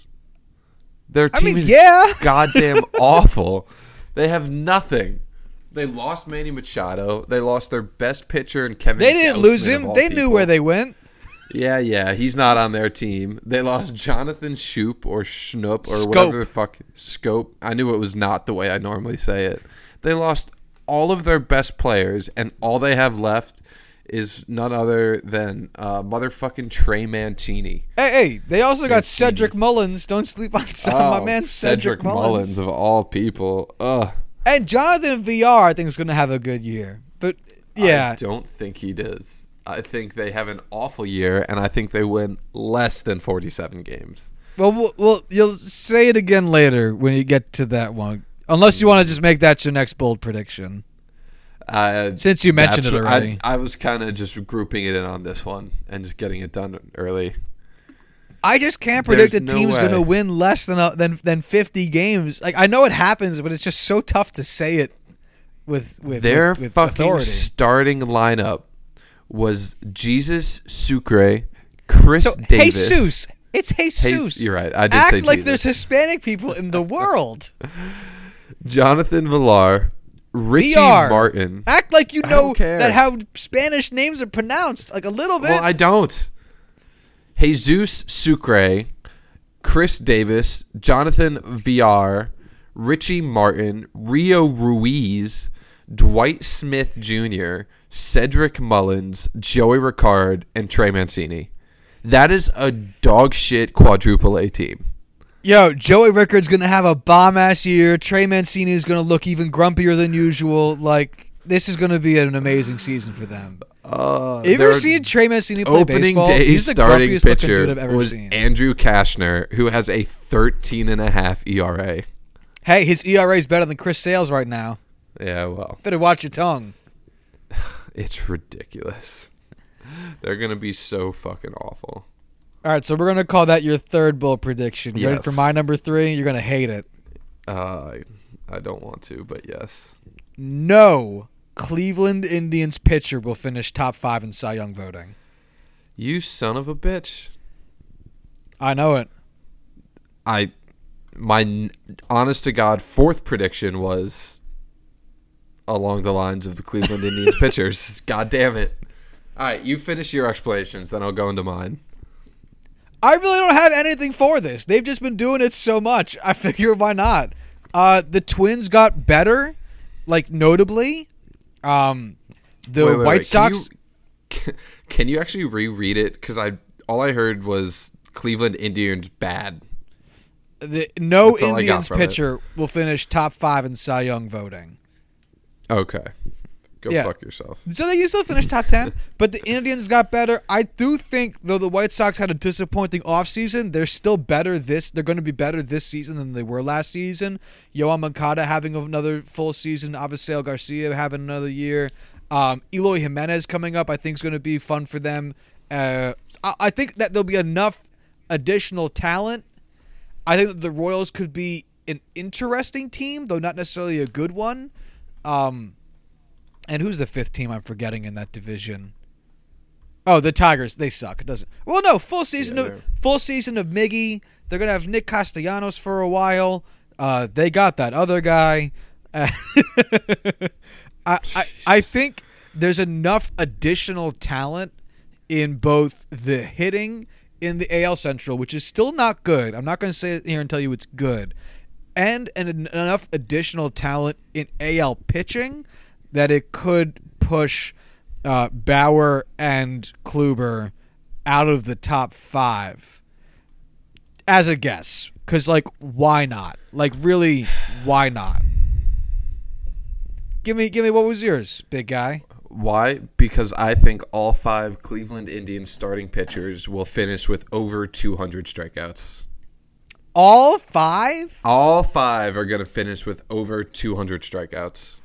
Their I team mean, is yeah. goddamn [LAUGHS] awful. They have nothing. They lost Manny Machado. They lost their best pitcher and Kevin. They didn't Gausman lose him. They knew where they went. Yeah, yeah, he's not on their team. They lost Jonathan Shoop or Schnoop or Scope. whatever the fuck Scope. I knew it was not the way I normally say it. They lost all of their best players, and all they have left is none other than uh, motherfucking Trey Mancini. Hey, hey, they also got Mancini. Cedric Mullins. Don't sleep on [LAUGHS] my Oh, man Cedric, Mullins. of all people. Ugh. And Jonathan Villar, I think is going to have a good year. But yeah, I don't think he does. I think they have an awful year, and I think they win less than forty-seven games. Well, well, well, you'll say it again later when you get to that one. Unless you want to just make that your next bold prediction. Uh, Since you mentioned it already. I, I was kind of just grouping it in on this one and just getting it done early. I just can't predict There's a no team's going to win less than a, than than 50 games. Like I know it happens, but it's just so tough to say it with with Their with, with fucking authority. starting lineup was Jesus Sucre, Chris So Davis. Jesus, it's Jesus. Jesus- you're right, I did Act say like Jesus. there's Hispanic people in the [LAUGHS] world. Jonathan Villar, Richie VR. Martin. Act like you know that how Spanish names are pronounced, like a little bit. Well, I don't. Jesus Sucre, Chris Davis, Jonathan Villar, Richie Martin, Rio Ruiz, Dwight Smith Jr., Cedric Mullins, Joey Rickard, and Trey Mancini. That is a dog shit quadruple A team. Yo, Joey Rickard's gonna have a bomb ass year. Trey Mancini is gonna look even grumpier than usual. Like this is gonna be an amazing season for them. Uh, you ever seen Trey Mancini play opening baseball? day He's the starting pitcher dude I've ever was seen. Andrew Cashner, who has a 13 and a half ERA. hey, his ERA is better than Chris Sales right now. Yeah, well, Better watch your tongue. [SIGHS] it's ridiculous. They're gonna be so fucking awful. All right, so we're gonna call that your third bull prediction. You Ready for my number three? You're gonna hate it. Uh, I, I don't want to, but yes. No Cleveland Indians pitcher will finish top five in Cy Young voting. You son of a bitch. I know it. I, my honest to God fourth prediction was along the lines of the Cleveland Indians [LAUGHS] pitchers. God damn it. All right, you finish your explanations, then I'll go into mine. I really don't have anything for this. They've just been doing it so much. I [LAUGHS] figure why not? Uh, the Twins got better, like notably. Um, the Wait, wait, White wait. Can Sox. you- [LAUGHS] Can, you actually reread it? Because I all I heard was Cleveland Indians bad. the, no That's all I got Indians from it. pitcher will finish top five in Cy Young voting. Okay, go Yeah. fuck yourself. So they still finish top 10, [LAUGHS] but the Indians got better. I do think, though the White Sox had a disappointing offseason, they're still better this. They're going to be better this season than they were last season. Yoan Moncada having another full season. Avisail Garcia having another year. Um, Eloy Jimenez coming up, I think, is going to be fun for them. Uh, I, I think that there'll be enough additional talent. I think that the Royals could be an interesting team, though not necessarily a good one. Um, and who's the fifth team I'm forgetting in that division? Oh, the Tigers. They suck. It doesn't. Well, no. Full season Yeah, of full season of Miggy. They're gonna have Nick Castellanos for a while. Uh, they got that other guy. [LAUGHS] I, I I think there's enough additional talent in both the hitting in the AL Central, which is still not good. I'm not going to say it here and tell you it's good, and and enough additional talent in AL pitching that it could push uh, Bauer and Kluber out of the top five as a guess. Because, like, why not? Like, really, why not? Give me, give me. What was yours, big guy? Why? Because I think all five Cleveland Indians starting pitchers will finish with over 200 strikeouts. All five? All five are going to finish with over 200 strikeouts.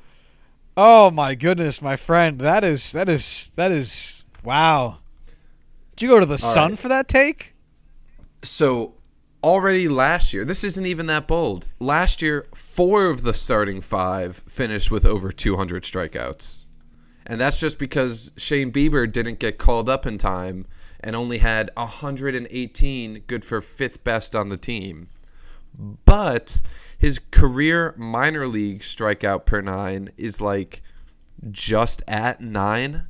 Oh my goodness, my friend. That is that is that is wow. Did you go to the All sun right. for that take? So already last year, this isn't even that bold. Last year, four of the starting five finished with over 200 strikeouts. And that's just because Shane Bieber didn't get called up in time and only had 118, good for fifth best on the team. But his career minor league strikeout per nine is like just at nine.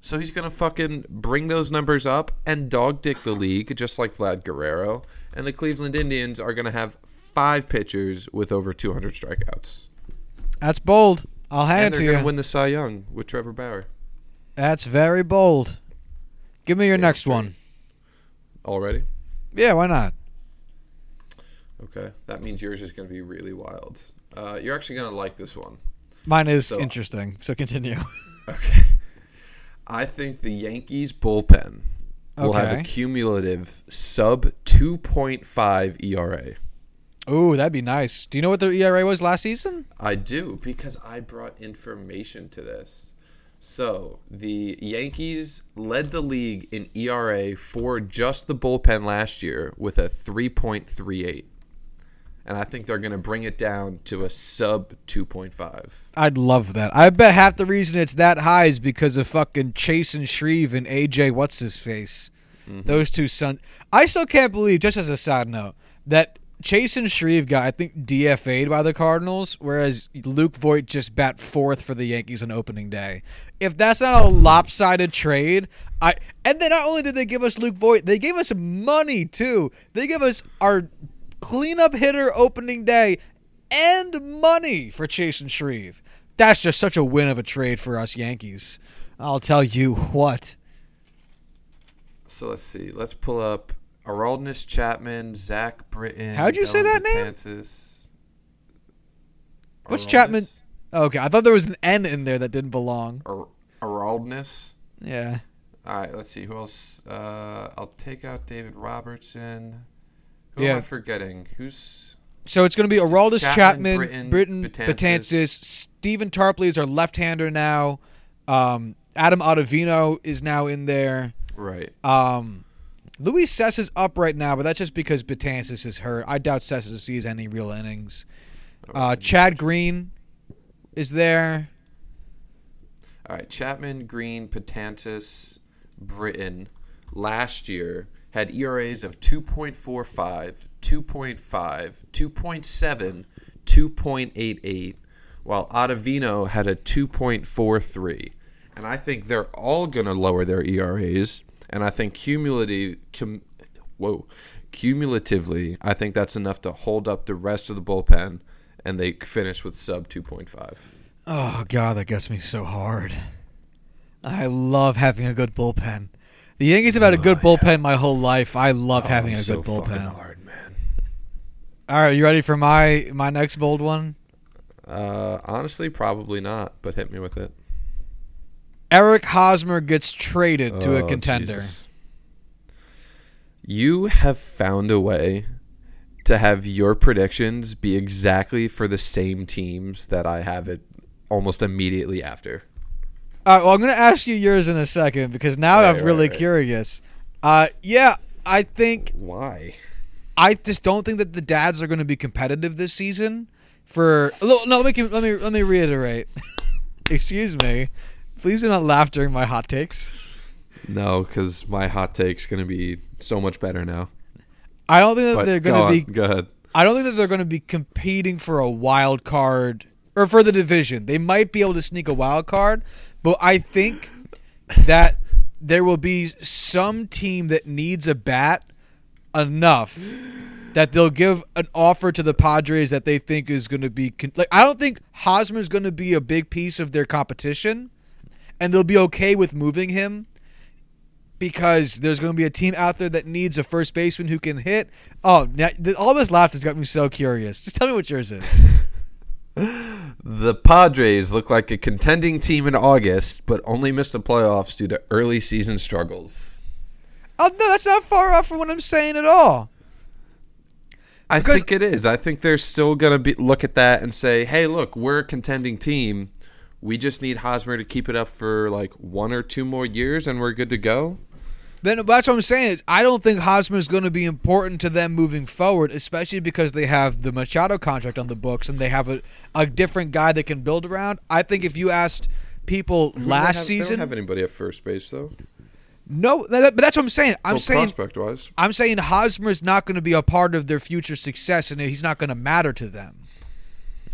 So he's gonna fucking bring those numbers up and dog dick the league, just like Vlad Guerrero. And the Cleveland Indians are gonna have five pitchers with over 200 strikeouts, That's bold. I'll hand and it they're gonna win the Cy Young with Trevor Bauer. That's very bold. Give me your Yeah, next one. Already? Yeah, why not? Okay, that means yours is gonna be really wild. Uh, you're actually gonna like this one. Mine is So- interesting. So continue. [LAUGHS] Okay. I think the Yankees bullpen will have a cumulative sub 2.5 ERA. Ooh, that'd be nice. Do you know what their ERA was last season? I do because I brought information to this. So the Yankees led the league in ERA for just the bullpen last year with a 3.38. And I think they're going to bring it down to a sub 2.5. I'd love that. I bet half the reason it's that high is because of fucking Chasen Shreve and AJ. What's his face? Mm-hmm. Those two sons. I still can't believe. Just as a side note, that Chasen Shreve got I think DFA'd by the Cardinals, whereas Luke Voit just bat fourth for the Yankees on opening day. If that's not a lopsided trade, I and then not only did they give us Luke Voit, they gave us money too. They gave us our cleanup hitter opening day and money for Chasen Shreve. That's just such a win of a trade for us Yankees. I'll tell you what. So let's see. Let's pull up Araldness Chapman, Zach Britton. How'd you say Dylan that name? What's Chapman? Araldness? Okay, I thought there was an N in there that didn't belong. Ar- Araldness. Yeah. All right, let's see who else. Uh, I'll take out David Robertson. Who Yeah. am I forgetting? Who's So it's going to be Araldus Chapman, Chapman, Britton, Britton. Stephen Tarpley is our left-hander now. Um, Adam Ottavino is now in there. right? Um, Luis Cessa is up right now, but that's just because Betances is hurt. I doubt Cessa sees any real innings. Uh, Chad Green is there. All right, Chapman, Green, Patantis, Britton last year had ERAs of 2.45, 2.5, 2.7, 2.88, while Ottavino had a 2.43. And I think they're all going to lower their ERAs. And I think cumulative, cum, whoa, cumulatively, I think that's enough to hold up the rest of the bullpen, and they finish with sub 2.5. Oh god, that gets me so hard. I love having a good bullpen. The Yankees have had a good bullpen my whole life. I love having Oh, a so good bullpen. hard, man. All right, you ready for my my next bold one? Uh, honestly, probably not. But hit me with it. Eric Hosmer gets traded to a Oh, contender. Jesus. You have found a way to have your predictions be exactly for the same teams that I have it almost immediately after. All right, well, I'm going to ask you yours in a second because now Right, I'm right, really right. curious. Uh, yeah, I think Why? I just don't think that the dads are going to be competitive this season. For no, no, let me let me let me reiterate. [LAUGHS] Excuse me. Please do not laugh during my hot takes. No, because my hot take's going to be so much better now. I don't think that But they're going to be. Go ahead. I don't think that they're going to be competing for a wild card or for the division. They might be able to sneak a wild card, but I think that there will be some team that needs a bat enough that they'll give an offer to the Padres that they think is going to be con- like I don't think Hosmer is going to be a big piece of their competition. and they'll be okay with moving him because there's going to be a team out there that needs a first baseman who can hit. Oh, now, all this laughter's got me so curious. Just tell me what yours is. [LAUGHS] The Padres look like a contending team in August, but only missed the playoffs due to early season struggles. oh no, that's not far off from what I'm saying at all. I Because- think it is. I think they're still gonna be look at that and say, "Hey, look, we're a contending team. We just need Hosmer to keep it up for like one or two more years, and we're good to go." Then that's what I'm saying is I don't think Hosmer is going to be important to them moving forward, especially because they have the Machado contract on the books and they have a, a different guy they can build around. I think if you asked people they last have- They season, don't have anybody at first base though. no, that- but that's what I'm saying. I'm Well, saying prospect wise, I'm saying Hosmer is not going to be a part of their future success, and he's not going to matter to them.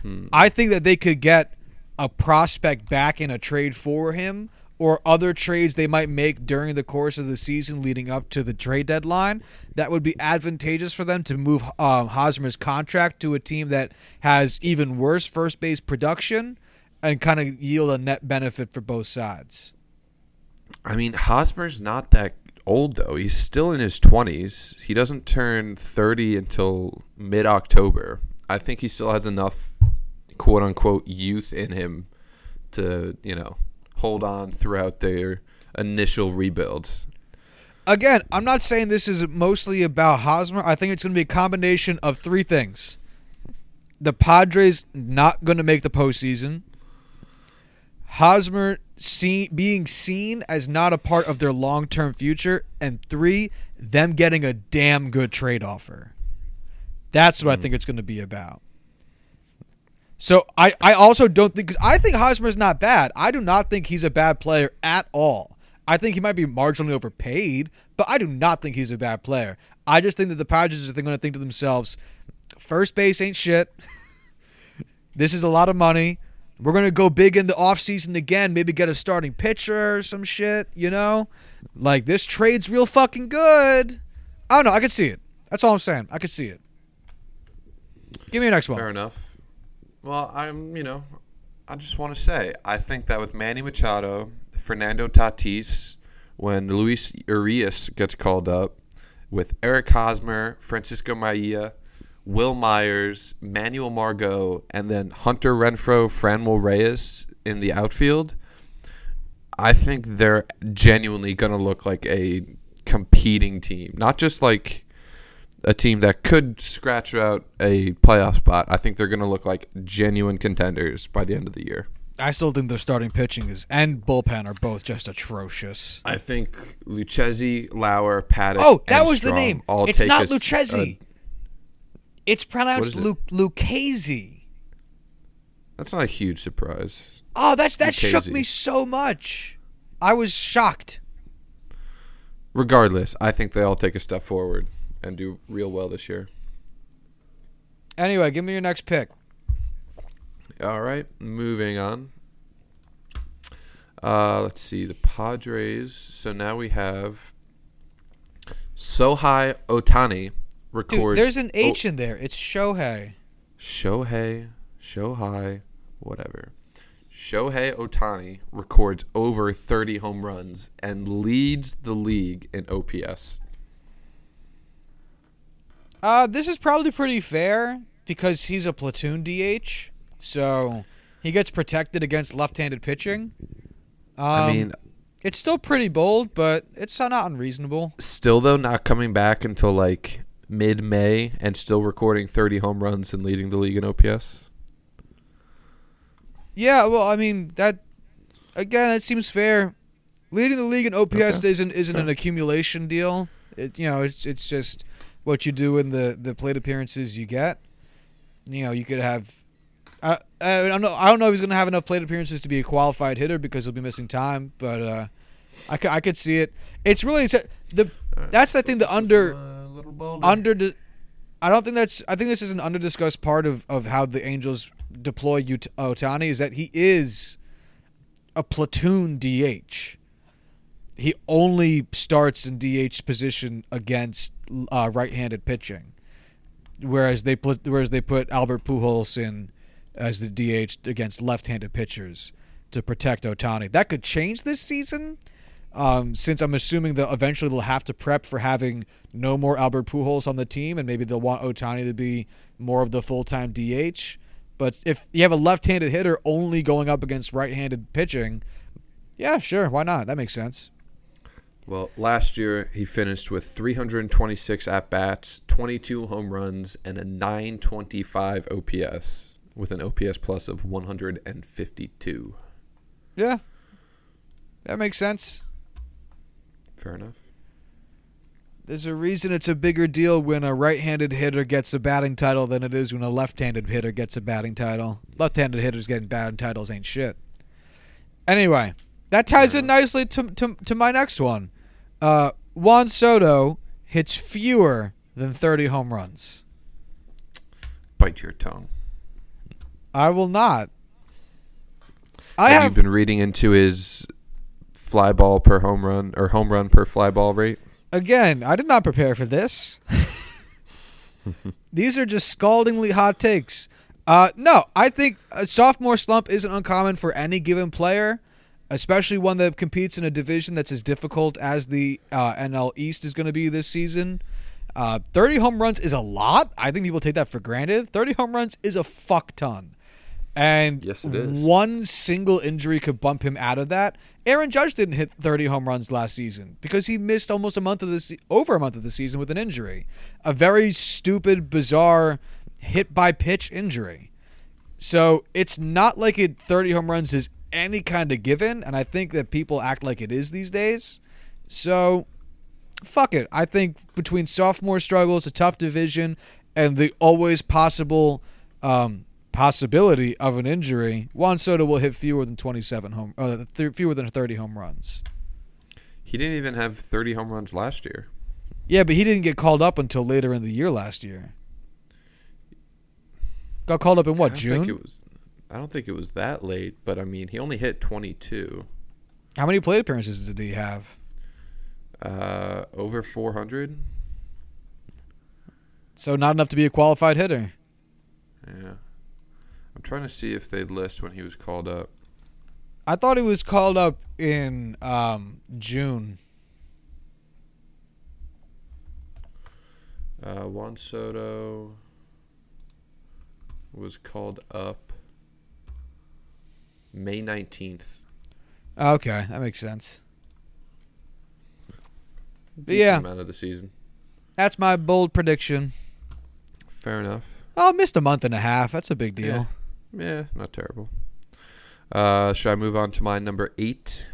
Hmm. I think that they could get a prospect back in a trade for him, or other trades they might make during the course of the season leading up to the trade deadline. That would be advantageous for them to move um, Hosmer's contract to a team that has even worse first base production, and kind of yield a net benefit for both sides. I mean, Hosmer's not that old though. He's still in his twenties. He doesn't turn thirty until mid October. I think he still has enough quote unquote youth in him to, you know, hold on throughout their initial rebuild. Again, I'm not saying this is mostly about Hosmer. I think it's going to be a combination of three things: the Padres not going to make the postseason, Hosmer see, being seen as not a part of their long-term future, and three, them getting a damn good trade offer. That's what I hmm. think it's going to be about. So I, I also don't think because I think Hosmer's not bad. I do not think he's a bad player at all. I think he might be marginally overpaid, but I do not think he's a bad player. I just think that the Padres are going to think to themselves, first base ain't shit. [LAUGHS] this is a lot of money. We're going to go big in the offseason again, maybe get a starting pitcher or some shit, you know? Like this trade's real fucking good. I don't know, I could see it. That's all I'm saying. I could see it. Give me your next one. Fair enough. Well, I'm, you know, I just want to say, I think that with Manny Machado, Fernando Tatis, when Luis Urias gets called up, with Eric Hosmer, Francisco Mejia, Wil Myers, Manuel Margot, and then Hunter Renfroe, Franmil Reyes in the outfield, I think they're genuinely going to look like a competing team. Not just like a team that could scratch out a playoff spot. I think they're going to look like genuine contenders by the end of the year. I still think their starting pitching is and bullpen are both just atrocious. I think Lucchesi, Lauer, Paddock. Oh, that and was the name. All It's not us uh, Lucchesi. a- it's pronounced is it? Lu- Lucchese. that's not a huge surprise. Oh, that's that shook me so much. I was shocked. Regardless, I think they all take a step forward and do real well this year. Anyway, give me your next pick. All right, moving on. Uh, let's see the Padres. So now we have Sohai Ohtani Dude, records. there's an H in there. It's Shohei. Shohei, Shohei, whatever. Shohei Ohtani records over 30 home runs and leads the league in OPS. Uh, this is probably pretty fair because he's a platoon DH, so he gets protected against left-handed pitching. Um, I mean, it's still pretty bold, but it's not unreasonable. still though not coming back until like mid-May and still recording 30 home runs and leading the league in OPS. Yeah, well, I mean that again, that seems fair. Leading the league in OPS Okay. isn't isn't an accumulation deal. It you know it's it's just what you do in the the plate appearances you get. You know, you could have. I, I don't know. I don't know if he's going to have enough plate appearances to be a qualified hitter because he'll be missing time. But uh, I, could, I could see it. It's really the that's the thing. The under under di- I don't think that's I think this is an under discussed part of, of how the Angels deploy Ohtani is that he is a platoon DH. He only starts in DH position against uh, right-handed pitching, whereas they put whereas they put Albert Pujols in as the DH against left-handed pitchers. to protect Ohtani. That could change this season, um, since I'm assuming that eventually they'll have to prep for having no more Albert Pujols on the team, and maybe they'll want Ohtani to be more of the full time DH. But if you have a left handed hitter only going up against right handed pitching, yeah, sure, why not? That makes sense. Well, last year he finished with 326 at bats, 22 home runs, and a 925 OPS with an OPS plus of 152. Yeah, that makes sense. Fair enough. There's a reason it's a bigger deal when a right-handed hitter gets a batting title than it is when a left-handed hitter gets a batting title. Left-handed hitters getting batting titles ain't shit. Anyway, that ties in nicely to, to, to my next one. Uh, Juan Soto hits fewer than 30 home runs. Bite your tongue. I will not. I have, been reading into his fly ball per home run or home run per fly ball rate? again. I did not prepare for this. [LAUGHS] These are just scaldingly hot takes. Uh, no, I think a sophomore slump isn't uncommon for any given player, especially one that competes in a division that's as difficult as the uh, NL East is going to be this season. Uh, 30 home runs is a lot. I think people take that for granted. 30 home runs is a fuck ton. And Yes, it is. one single injury could bump him out of that. Aaron Judge didn't hit 30 home runs last season because he missed almost a month of the se- over a month of the season with an injury, a very stupid, bizarre hit by pitch injury. So it's not like it 30 home runs is any kind of given, and I think that people act like it is these days. So fuck it. I think between sophomore struggles, a tough division, and the always possible um, possibility of an injury, Juan Soto will hit fewer than 27 home, uh, th- fewer than 30 home runs. He didn't even have 30 home runs last year. Yeah, but he didn't get called up until later in the year last year. Got called up in what June? Think it was, I don't think it was that late, but I mean, he only hit 22. How many plate appearances did he have? Uh, over 400. So not enough to be a qualified hitter. Yeah. I'm trying to see if they list when he was called up. I thought he was called up in um, June. Uh, Juan Soto was called up May 19th. Okay, that makes sense. Decent yeah, amount of the season. that's my bold prediction. Fair enough. Oh, I missed a month and a half. That's a big deal. Yeah, not terrible. Uh, should I move on to my number eight?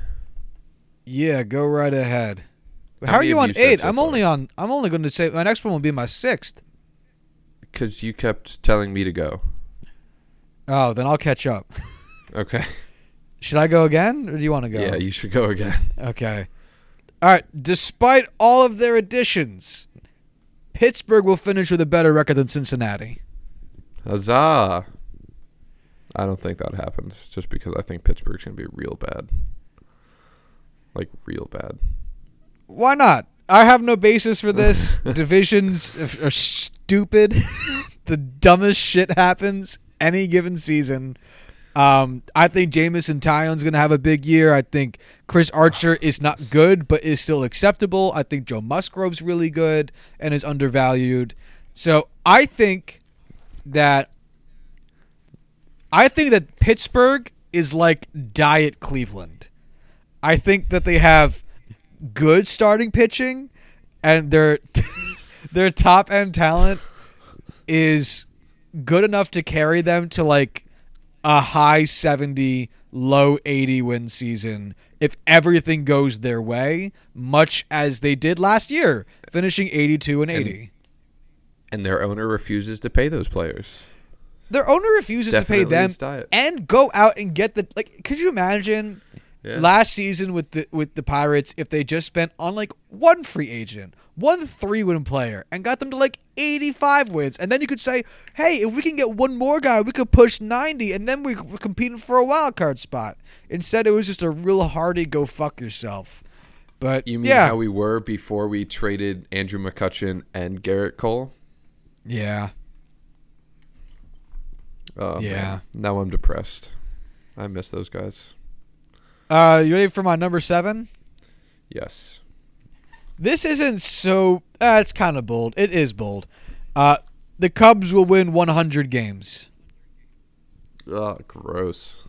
Yeah, go right ahead. How How, are you on you eight? so I'm far? only on. I'm only going to say my next one will be my sixth. Because you kept telling me to go. Oh, then I'll catch up. [LAUGHS] Okay. Should I go again, or do you want to go? Yeah, you should go again. Okay. All right. Despite all of their additions, Pittsburgh will finish with a better record than Cincinnati. Huzzah! I don't think that happens. Just because I think Pittsburgh's gonna be real bad. Like real bad. Why not? I have no basis for this. [LAUGHS] Divisions are are stupid. [LAUGHS] the dumbest shit happens any given season. Um, I think Jameson Taillon's going to have a big year. I think Chris Archer is not good, but is still acceptable. I think Joe Musgrove's really good and is undervalued. So I think that I think that Pittsburgh is like Diet Cleveland. I think that they have good starting pitching, and their [LAUGHS] their top end talent is good enough to carry them to like a high 70 low 80 win season if everything goes their way much as they did last year finishing 82 and 80 And their owner refuses to pay those players. their owner refuses to pay them diet. and go out and get the like could you imagine Yeah. last season with the with the Pirates if they just spent on like one free agent, one three win player, and got them to like eighty five wins, and then you could say, hey, if we can get one more guy, we could push ninety, and then we- we're competing for a wild card spot. Instead, it was just a real hearty go fuck yourself. But You mean yeah, how we were before we traded Andrew McCutchen and Gerrit Cole? yeah, Oh, Yeah. man. Now I'm depressed. I miss those guys. Uh, you ready for my number seven? Yes. This isn't so. Uh, it's kind of bold. It is bold. Uh, the Cubs will win 100 games. Ugh, gross.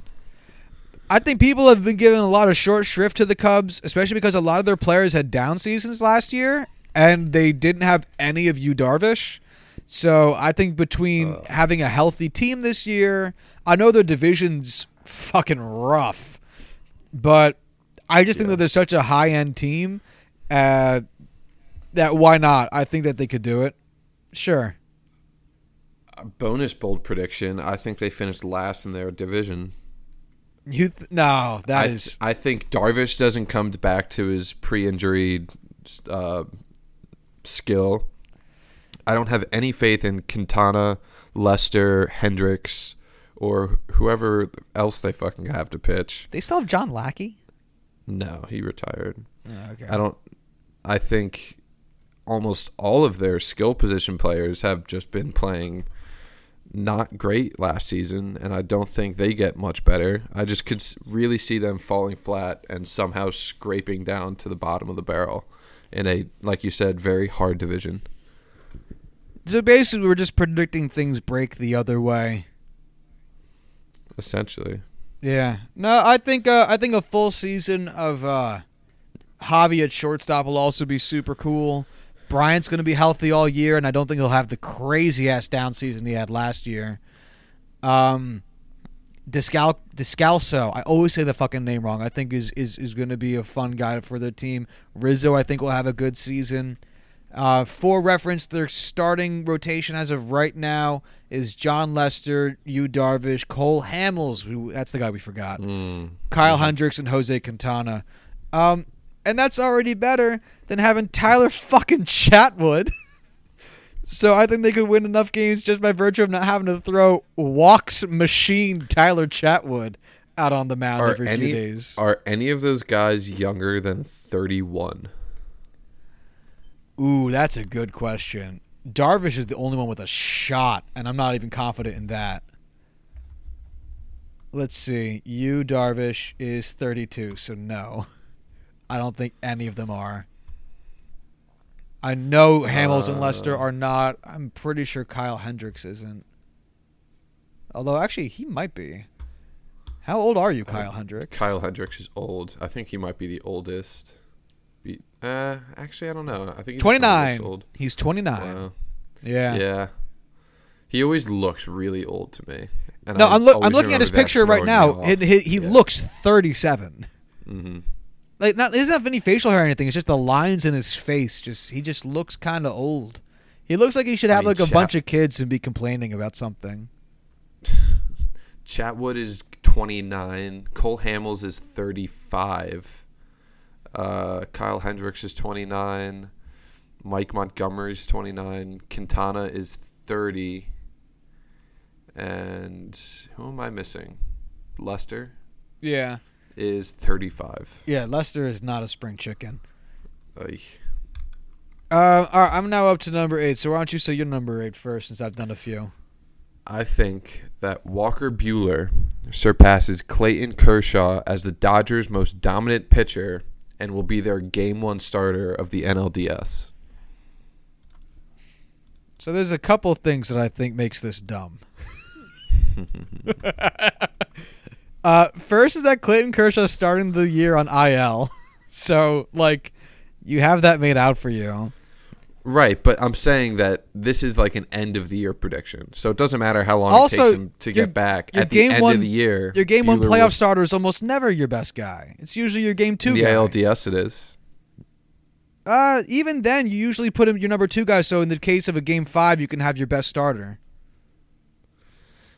I think people have been giving a lot of short shrift to the Cubs, especially because a lot of their players had down seasons last year, and they didn't have any of Yu Darvish. So I think between Ugh. having a healthy team this year, I know their division's fucking rough, but I just think that they're such a high end team uh, that why not? I think that they could do it. Sure. A bonus bold prediction. I think they finished last in their division. You th- no, that I, is I think Darvish doesn't come back to his pre-injury uh, skill. I don't have any faith in Quintana, Lester, Hendricks, or whoever else they fucking have to pitch. they still have John Lackey. No, he retired. okay. I don't. I think almost all of their skill position players have just been playing not great last season, and I don't think they get much better. I just could really see them falling flat and somehow scraping down to the bottom of the barrel in a, like you said, very hard division. So basically, we're just predicting things break the other way. Essentially, Yeah. No, I think uh, I think a full season of uh, Javi at shortstop will also be super cool. Bryant's going to be healthy all year, and I don't think he'll have the crazy ass down season he had last year. Um, Descal- Descalso, I always say the fucking name wrong. I think is is is going to be a fun guy for their team. Rizzo, I think will have a good season. Uh, for reference, their starting rotation as of right now is Jon Lester, Yu Darvish, Cole Hamels. Who, that's the guy we forgot. mm. Kyle Hendricks and Jose Quintana. Um, and that's already better than having Tyler fucking Chatwood. [LAUGHS] so I think they could win enough games just by virtue of not having to throw walks machine Tyler Chatwood out on the mound are every any few days. are any of those guys younger than thirty-one? Ooh, that's a good question. Darvish is the only one with a shot, and I'm not even confident in that. Let's see. Yu, Darvish, is 32, so no. [LAUGHS] I don't think any of them are. I know Hamels and Lester Uh. are not. I'm pretty sure Kyle Hendricks isn't. Although, actually, he might be. How old are you, Kyle Hendricks? Kyle Hendricks is old. I think he might be the oldest. Be, uh, actually, I don't know. I think he's 29. old. He's 29. Wow. Yeah. Yeah. He always looks really old to me. And No, I I'm, look, I'm looking at his picture right now. He, he, he Yeah. looks 37. Mhm. Like, not he doesn't have any facial hair or anything. It's just the lines in his face. Just he just looks kind of old. He looks like he should I have mean, like a bunch of kids and be complaining about something. [LAUGHS] Chatwood is 29. Cole Hamels is 35. Uh, Kyle Hendricks is 29. Mike Montgomery is 29. Quintana is 30. And who am I missing? Lester Yeah, is 35. yeah. Lester is not a spring chicken. Ay. Uh, all right, I'm now up to number eight. So why don't you say your number eight first, since I've done a few. I think that Walker Buehler surpasses Clayton Kershaw as the Dodgers' most dominant pitcher and will be their game one starter of the NLDS. So there's a couple things that I think makes this dumb. [LAUGHS] [LAUGHS] uh, first is that Clayton Kershaw starting the year on IL, [LAUGHS] so like you have that made out for you. Right, but I'm saying that this is like an end of the year prediction, so it doesn't matter how long Also, it takes him to your- get back. At game the end one- of the year, Your game one playoff starter is almost never your best guy. It's usually your game two the guy. ALDS, it is. Uh, even then, you usually put him your number two guy. So in the case of a game five, you can have your best starter.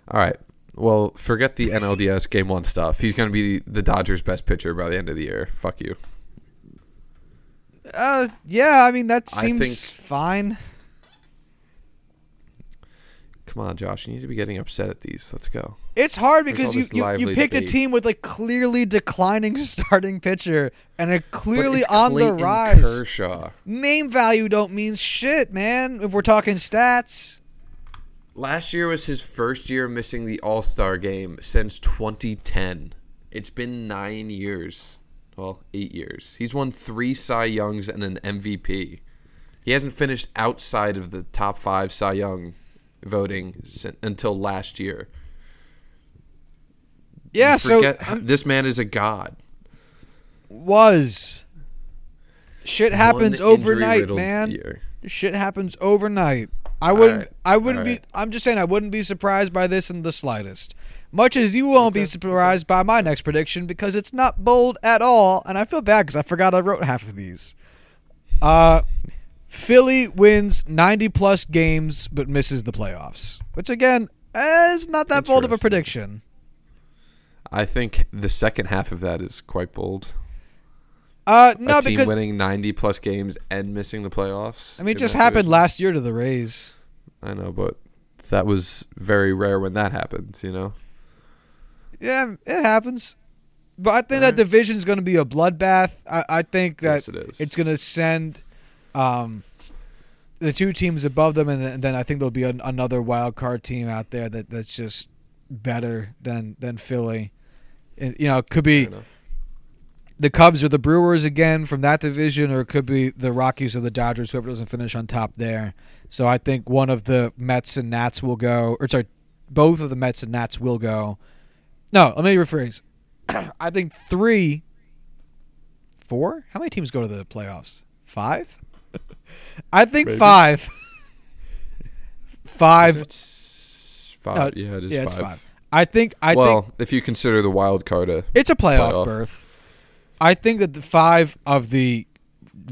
All right. Well, forget the NLDS game one stuff. He's going to be the Dodgers' best pitcher by the end of the year. Fuck you. Uh, yeah. I mean that seems think- fine. Come on, Josh. You need to be getting upset at these. Let's go. It's hard because you, you, you picked a team with a clearly declining [LAUGHS] starting pitcher and a clearly on the rise. Kershaw. Name value don't mean shit, man. If we're talking stats, Last year was his first year missing the All Star game since 2010. It's been nine years. Well, eight years. He's won three Cy Youngs and an MVP. He hasn't finished outside of the top five Cy Young voting until last year. Yeah, so this man is a god. was shit happens overnight, man. year. Shit happens overnight. I wouldn't. right, I wouldn't right. be. I'm just saying. I wouldn't be surprised by this in the slightest. Much as you won't be surprised by my next prediction because it's not bold at all, and I feel bad because I forgot I wrote half of these. Uh, Philly wins 90 plus games but misses the playoffs, which again is not that bold of a prediction. I think the second half of that is quite bold. Uh, no, a team because winning 90 plus games and missing the playoffs. I mean, it just happened division. last year to the Rays. I know, but that was very rare when that happened, you know? Yeah, it happens. But I think that division is going to be a bloodbath. I, I think that Yes, it it's going to send um, the two teams above them, and then, and then I think there'll be an, another wild card team out there that, that's just better than than Philly. It, you know, it could be. The Cubs or the Brewers again from that division, or it could be the Rockies or the Dodgers, whoever doesn't finish on top there. So I think one of the Mets and Nats will go, or sorry, both of the Mets and Nats will go. No, let me rephrase. [CLEARS THROAT] I think three, four. How many teams go to the playoffs? Five. [LAUGHS] I think Maybe. five. [LAUGHS] Five. Five. Uh, yeah, it is yeah, five. it's five. I think. I well, think if you consider the wild card a It's a playoff, Playoff. berth. I think that the five of the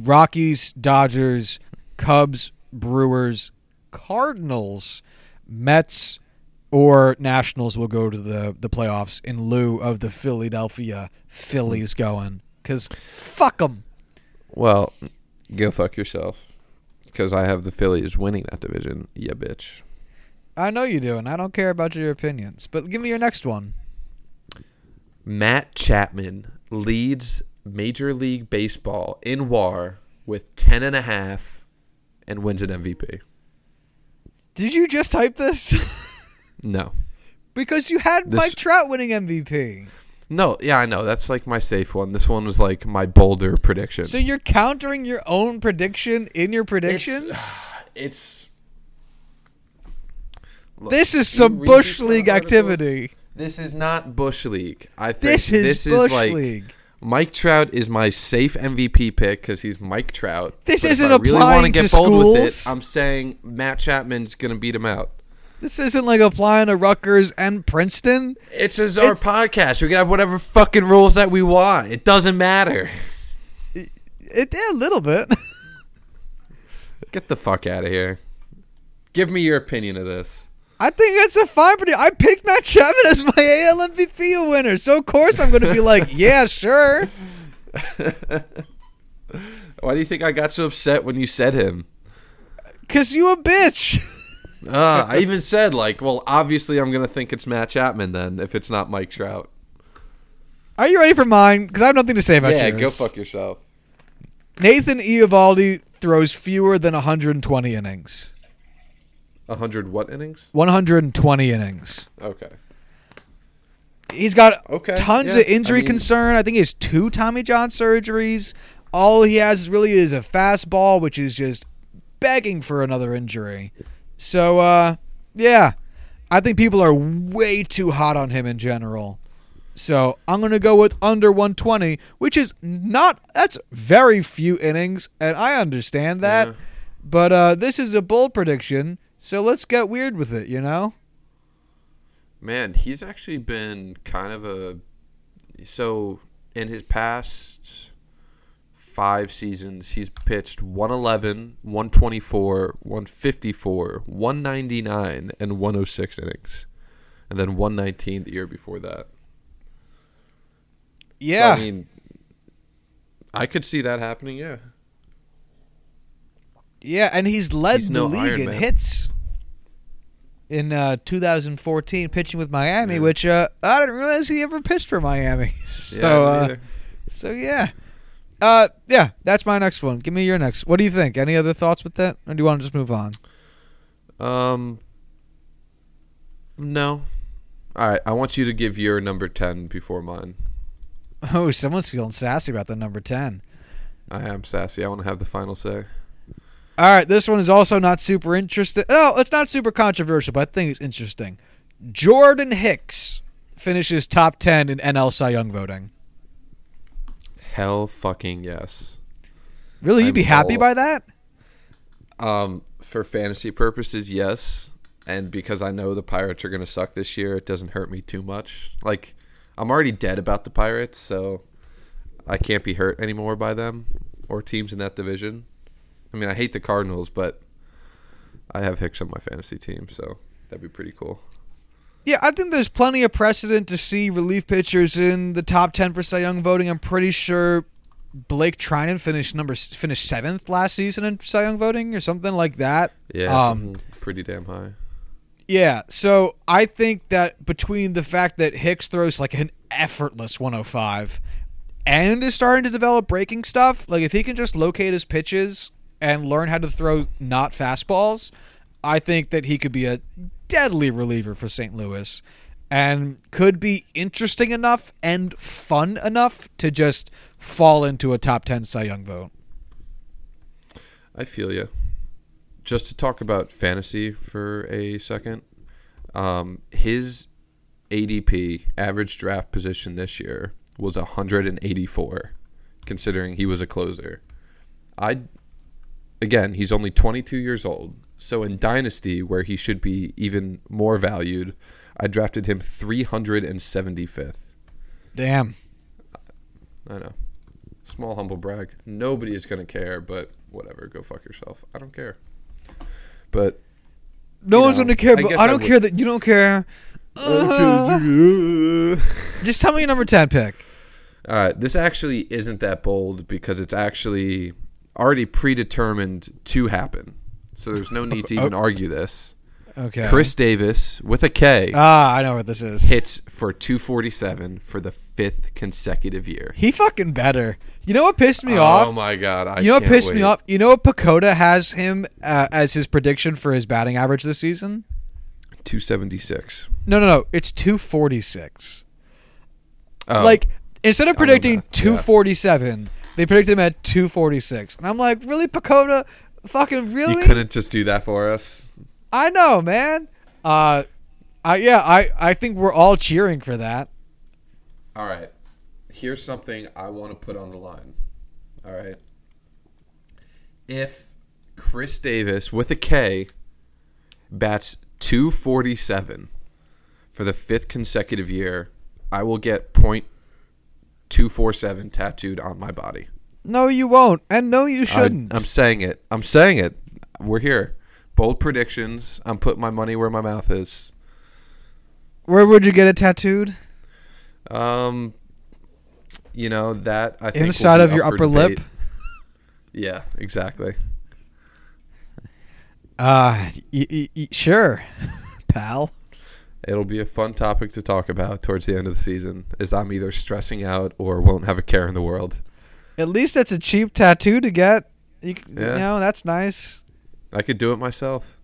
Rockies, Dodgers, Cubs, Brewers, Cardinals, Mets, or Nationals will go to the, the playoffs in lieu of the Philadelphia Phillies going. Because fuck them. well, go fuck yourself. Because I have the Phillies winning that division. Yeah, bitch. I know you do, and I don't care about your opinions. But give me your next one. Matt Chapman leads Major League Baseball in WAR with ten and a half and wins an MVP. Did you just type this? [LAUGHS] No. because you had This- Mike Trout winning MVP. No, yeah, I know. That's like my safe one. This one was like my bolder prediction. So you're countering your own prediction in your predictions? [SIGHS] It's This is some Bush League activity. This is not Bush League. I think This is this Bush is like League. Mike Trout is my safe MVP pick because he's Mike Trout. This But isn't I really applying get to bold with schools. it, I'm saying Matt Chapman's gonna beat him out. This isn't like applying to Rutgers and Princeton. It's as our It's- podcast. We can have whatever fucking rules that we want. It doesn't matter. It yeah, a little bit. [LAUGHS] Get the fuck out of here. Give me your opinion of this. I think it's a fine prediction. I picked Matt Chapman as my AL MVP winner, so of course I'm going to be like, [LAUGHS] yeah, sure. [LAUGHS] Why do you think I got so upset when you said him? Cause you a bitch. [LAUGHS] Uh, I even said like, well, obviously I'm gonna think it's Matt Chapman then if it's not Mike Trout. Are you ready for mine? Because I have nothing to say about yeah, yours. go fuck yourself. Nathan Eovaldi throws fewer than 120 innings. Hundred what innings? 120 innings. Okay. He's got Okay, tons yeah, of injury I mean- concern. I think he has two Tommy John surgeries. All he has really is a fastball, which is just begging for another injury. So, uh, yeah, I think people are way too hot on him in general. So I'm gonna go with under 120, which is not that's very few innings, and I understand that. Yeah. But uh, this is a bold prediction, so let's get weird with it. You know? Man, he's actually been kind of a so in his past five seasons, he's pitched 111, 124, 154, 199, and 106 innings. And then 119 the year before that. So, Yeah. I mean, I could see that happening, yeah. Yeah, and he's led He's the no league in hits in uh, 2014, pitching with Miami, Yeah. which uh, I didn't realize he ever pitched for Miami. [LAUGHS] so, Yeah, uh, so yeah, uh, yeah, that's my next one. Give me your next. What do you think? Any other thoughts with that, or do you want to just move on? Um, no. All right, I want you to give your number 10 before mine. Oh, someone's feeling sassy about the number 10. I am sassy. I want to have the final say. All right, this one is also not super interesting. No, it's not super controversial, but I think it's interesting. Jordan Hicks finishes top 10 in NL Cy Young voting. Hell fucking yes. Really, you'd I'm be happy all- by that? Um, for fantasy purposes, yes, and because I know the Pirates are gonna suck this year, it doesn't hurt me too much. Like, I'm already dead about the Pirates, so I can't be hurt anymore by them or teams in that division. I mean, I hate the Cardinals, but I have Hicks on my fantasy team, so that'd be pretty cool. Yeah, I think there's plenty of precedent to see relief pitchers in the top 10 for Cy Young voting. I'm pretty sure Blake Treinen finished number finished seventh last season in Cy Young voting or something like that. Yeah, Um, pretty damn high. Yeah, so I think that between the fact that Hicks throws like an effortless 105 and is starting to develop breaking stuff, like if he can just locate his pitches and learn how to throw not fastballs, I think that he could be a deadly reliever for St. Louis and could be interesting enough and fun enough to just fall into a top 10 Cy Young vote. I feel you. Just to talk about fantasy for a second, um, his ADP average draft position this year was 184, considering he was a closer. I again, he's only 22 years old, so in dynasty where he should be even more valued, I drafted him 375th. Damn. I know. Small humble brag. Nobody is gonna care, but whatever. Go fuck yourself. I don't care. But No one's going to care, I but I I don't would- care that you don't care. [LAUGHS] Just tell me your number 10 pick. All right, this actually isn't that bold because it's actually already predetermined to happen. So there's no need to even argue this. Okay. Khris Davis with a K Ah, I know what this is. hits for 247 for the fifth consecutive year. He fucking better. You know what pissed me oh off? Oh my god! I you know what pissed me off? You know what PECOTA has him uh, as his prediction for his batting average this season? 276. No, no, no. It's 246. Oh, Like instead of predicting that, yeah. 247, they predicted him at 246. And I'm like, really, PECOTA? Fucking really? you couldn't just do that for us. I know, man. Uh, I yeah, I I think we're all cheering for that. All right. Here's something I want to put on the line. All right. If Khris Davis with a K bats 247 for the fifth consecutive year, I will get .247 tattooed on my body. No, you won't, and no, you shouldn't. I'm saying it. I'm saying it. We're here. Bold predictions. I'm putting my money where my mouth is. Where would you get it tattooed? Um, you know that I think Inside of your upper lip? [LAUGHS] Yeah, exactly. Uh, y- y- y- sure, [LAUGHS] pal. It'll be a fun topic to talk about towards the end of the season, as I'm either stressing out or won't have a care in the world. At least that's a cheap tattoo to get. You, Yeah. you know, that's nice. I could do it myself.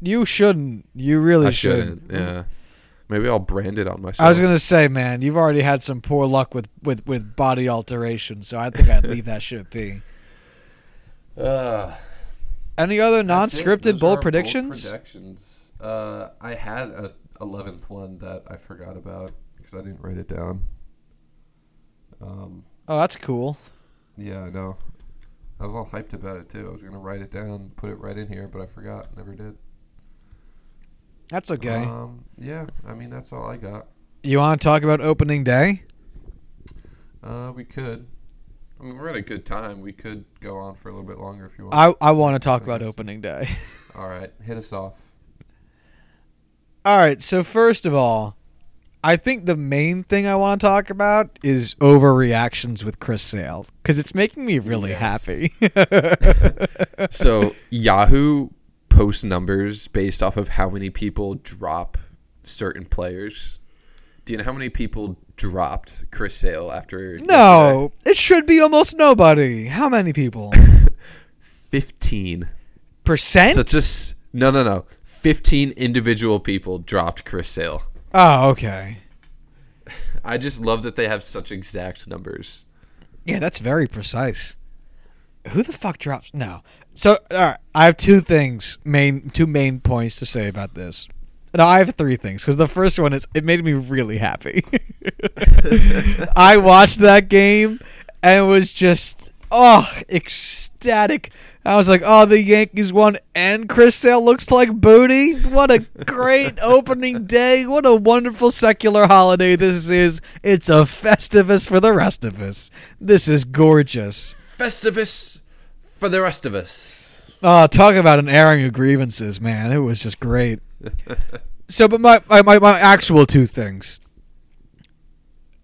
You shouldn't. You really I shouldn't. shouldn't. Yeah, maybe I'll brand it on myself. I was gonna say, man, you've already had some poor luck with with with body alteration, so I think I'd leave that [LAUGHS] shit be. Uh, Any other non-scripted bold predictions? predictions. Uh, I had a eleventh one that I forgot about because I didn't write it down. Um, oh, that's cool. yeah, I know. I was all hyped about it too. I was gonna write it down, put it right in here, but I forgot. Never did. That's okay. Um, yeah, I mean that's all I got. you want to talk about opening day? Uh, we could. I mean, we're at a good time. We could go on for a little bit longer if you want. I I want to talk about opening day. [LAUGHS] all right, hit us off. All right. So first of all, I think the main thing I want to talk about is overreactions with Chris Sale because it's making me really Yes. happy. [LAUGHS] [LAUGHS] So Yahoo posts numbers based off of how many people drop certain players. Do you know how many people dropped Chris Sale after? no, it should be almost nobody. How many people? [LAUGHS] fifteen. Percent? Such a s- no, no, no. Fifteen individual people dropped Chris Sale. Oh, okay. [LAUGHS] I just love that they have such exact numbers. Yeah, that's very precise. Who the fuck drops? No. So, right, I have two things, main two main points to say about this. No, I have three things because the first one is it made me really happy. [LAUGHS] [LAUGHS] I watched that game and was just oh ecstatic. I was like, oh, the Yankees won, and Chris Sale looks like booty. What a great [LAUGHS] opening day! What a wonderful secular holiday this is. It's a festivus for the rest of us. This is gorgeous. Festivus for the rest of us. Oh, talk about an airing of grievances, man. It was just great. [LAUGHS] so, but my, my, my, my actual two things.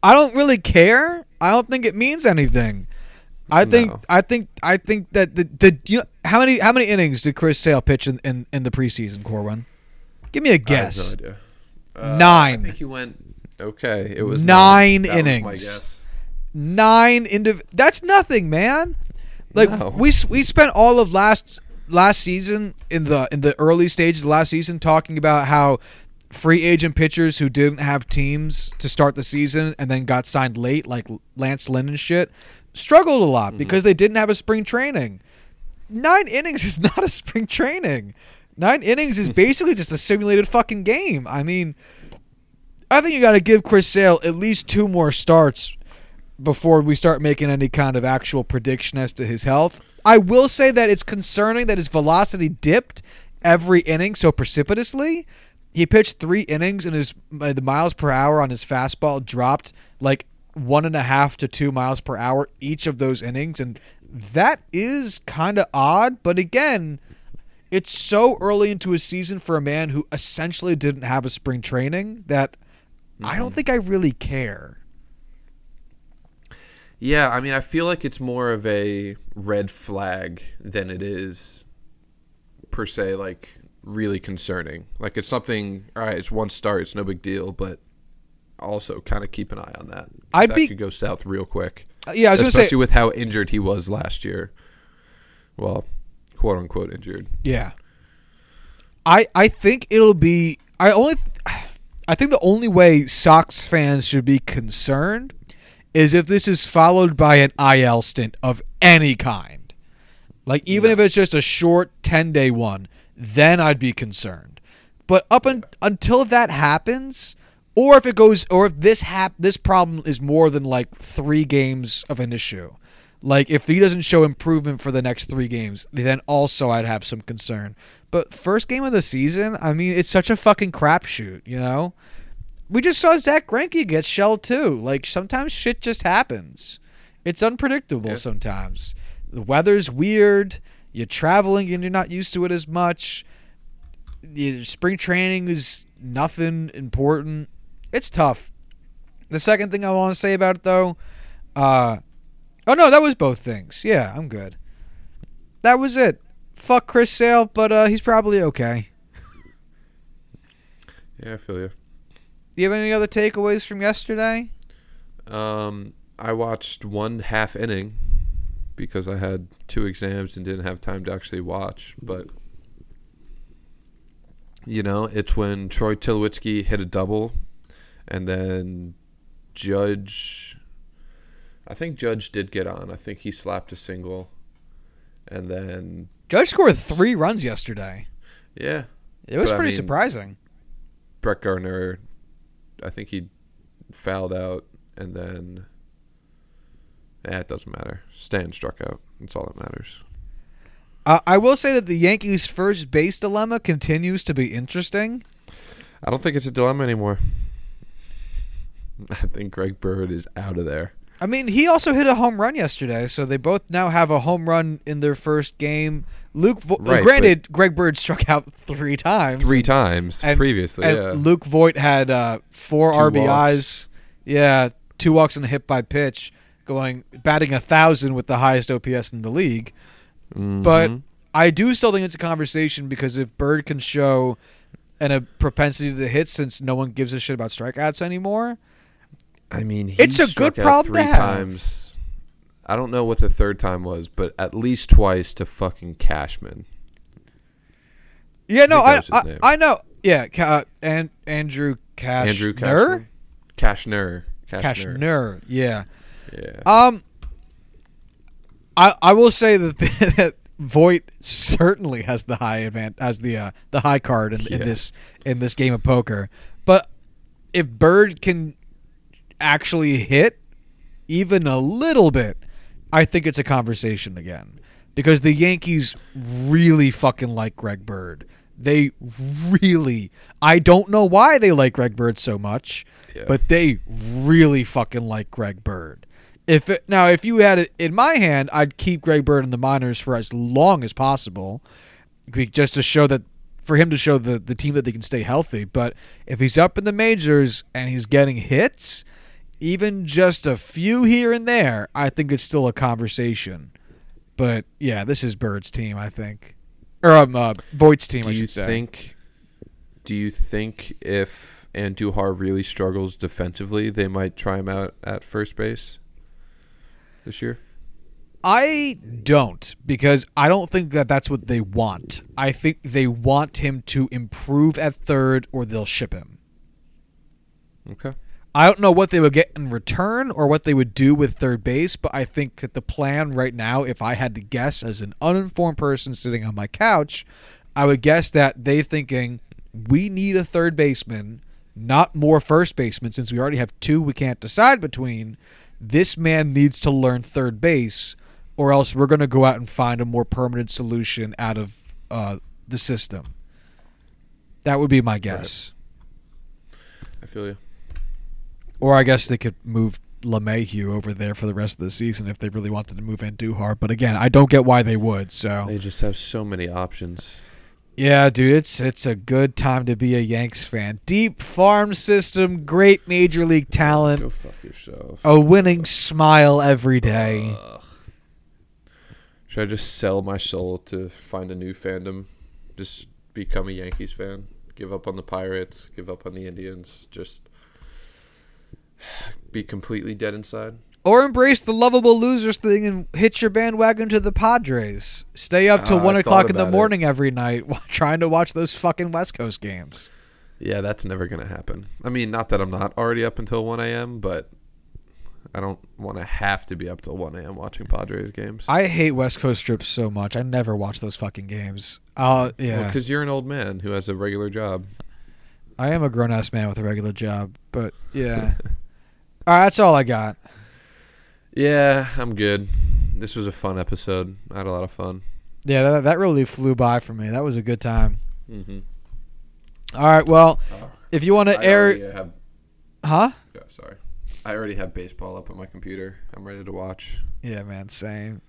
I don't really care. I don't think it means anything. I think No. I think I think that the the you know, how many how many innings did Chris Sale pitch in, in, in the preseason, Corwin? Give me a guess. no. Uh, Nine. I think he went. Okay, it was Nine my innings. guess. Nine indiv- That's nothing, man. Like No. we we spent all of last last season in the in the early stages of last season talking about how free agent pitchers who didn't have teams to start the season and then got signed late, like Lance Lynn and shit, struggled a Mm-hmm. lot because they didn't have a spring training. Nine innings [LAUGHS] is not a spring training. Nine innings is [LAUGHS] basically just a simulated fucking game. I mean, I think you got to give Chris Sale at least two more starts before we start making any kind of actual prediction as to his health. I will say that it's concerning that his velocity dipped every inning so precipitously. He pitched three innings and his the miles per hour on his fastball dropped like one and a half to two miles per hour each of those innings, and that is kind of odd. But again, it's so early into a season for a man who essentially didn't have a spring training that I don't mm-hmm. think I really care. Yeah, I mean, I feel like it's more of a red flag than it is per se like really concerning. Like it's something. All right, it's one start. It's no big deal, but also kind of keep an eye on that. I'd that be- could go south real quick. Uh, yeah, I was going to especially say with how injured he was last year. Well, quote unquote injured. Yeah. I I think it'll be I only I think the only way Sox fans should be concerned is if this is followed by an IL stint of any kind. Like even if it's just a short 10-day one, then I'd be concerned. But up un- until that happens or if it goes or if this hap- this problem is more than like 3 games of an issue. Like if he doesn't show improvement for the next three games, then also I'd have some concern. But first game of the season, I mean, it's such a fucking crapshoot, you know. We just saw Zack Greinke get shelled too. Like sometimes shit just happens. It's unpredictable Yeah. sometimes. The weather's weird. You're traveling and you're not used to it as much. The spring training is nothing important. It's tough. The second thing I want to say about it though, uh, Oh no, that was both things. Yeah, I'm good. That was it. Fuck Chris Sale, but uh, he's probably okay. [LAUGHS] Yeah, I feel you. Do you have any other takeaways from yesterday? Um, I watched one half inning because I had two exams and didn't have time to actually watch. But you know, it's when Troy Tulowitzki hit a double, and then Judge. I think Judge did get on. I think he slapped a single, and then Judge scored three runs yesterday. yeah, It was But, I pretty mean- surprising. Brett Gardner. I think he fouled out, and then. Yeah, it doesn't matter. Stan struck out. That's all that matters. Uh, I will say that the Yankees' first base dilemma continues to be interesting. I don't think it's a dilemma anymore. [LAUGHS] I think Greg Bird is out of there. I mean, he also hit a home run yesterday, so they both now have a home run in their first game. Luke, Vo- Right, granted, Greg Bird struck out three times. Three times and- previously, and yeah. Luke Voit had uh, four Two RBIs. walks. Yeah, two walks and a hit by pitch, going batting a thousand with the highest OPS in the league. But Mhm. I do still think it's a conversation because if Bird can show and a propensity to hit, since no one gives a shit about strikeouts anymore, I mean, he It's a struck good problem to three have. times. I don't know what the third time was, but at least twice to fucking Cashman. yeah, no, I his I. I know, yeah, uh, and Andrew Cash Andrew Cashner. Cashner. Cashner. Cashner. Yeah. Yeah. Um, I I will say that, [LAUGHS] that Voit certainly has the high advan has the uh, the high card in, in this in this game of poker. But if Bird can actually hit even a little bit, I think it's a conversation again because the Yankees really fucking like Greg Bird. They really I don't know why they like Greg Bird so much, Yeah. but they really fucking like Greg Bird. If it, now if you had it in my hand, I'd keep Greg Bird in the minors for as long as possible, just to show that for him to show the the team that they can stay healthy. But if he's up in the majors and he's getting hits, even just a few here and there, I think it's still a conversation. But yeah, this is Bird's team, I think, or um, uh, Voit's team, do I you say. think? Do you think if Andujar really struggles defensively, they might try him out at first base this year? I don't because I don't think that that's what they want. I think they want him to improve at third or they'll ship him. Okay. I don't know what they would get in return or what they would do with third base, but I think that the plan right now, if I had to guess as an uninformed person sitting on my couch, I would guess that they thinking we need a third baseman, not more first basemen, since we already have two we can't decide between. This man needs to learn third base, or else we're going to go out and find a more permanent solution out of uh, the system. That would be my guess. I feel you. Or I guess they could move LeMahieu over there for the rest of the season if they really wanted to move Andujar. But again, I don't get why they would. So They just have so many options. yeah, dude, it's it's a good time to be a Yanks fan. Deep farm system, great major league talent. Go fuck yourself. a winning smile every day. Ugh. Should I just sell my soul to find a new fandom? Just become a Yankees fan? Give up on the Pirates? Give up on the Indians? Just be completely dead inside? Or embrace the lovable losers thing and hitch your bandwagon to the Padres. Stay up till Ah, one I o'clock in the about it. morning every night [LAUGHS] while trying to watch those fucking West Coast games. Yeah, that's never going to happen. I mean, not that I'm not already up until 1 a.m., but I don't want to have to be up till 1 a.m. watching Padres games. I hate West Coast trips so much. I never watch those fucking games. Uh, yeah. Because you're an old man who has a regular job. I am a grown ass man with a regular job, but yeah. [LAUGHS] all right, that's all I got. Yeah, I'm good. This was a fun episode. I had a lot of fun. Yeah, that, that really flew by for me. That was a good time. Mm-hmm. All right, well, if you want to air, have. huh? oh, sorry, I already have baseball up on my computer. I'm ready to watch. Yeah, man, same.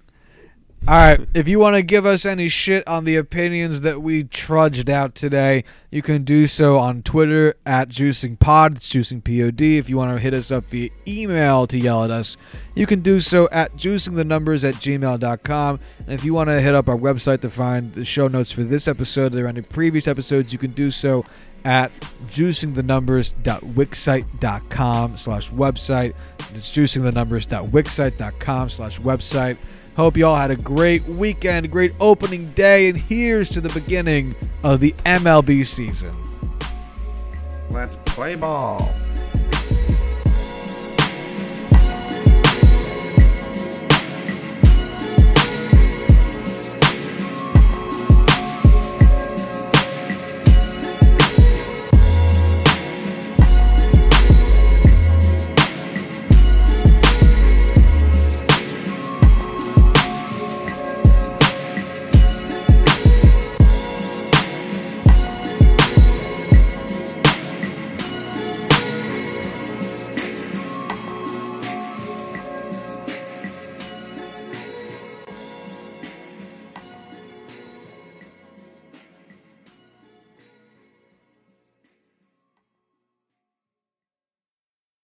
All right, if you want to give us any shit on the opinions that we trudged out today, you can do so on Twitter at JuicingPod. It's JuicingPod. If you want to hit us up via email to yell at us, you can do so at juicingthenumbers at gmail.com. And if you want to hit up our website to find the show notes for this episode or any previous episodes, you can do so at juicingthenumbers.wixsite.com slash website. It's juicingthenumbers.wixsite.com slash website. Hope you all had a great weekend, great opening day, and here's to the beginning of the MLB season. Let's play ball.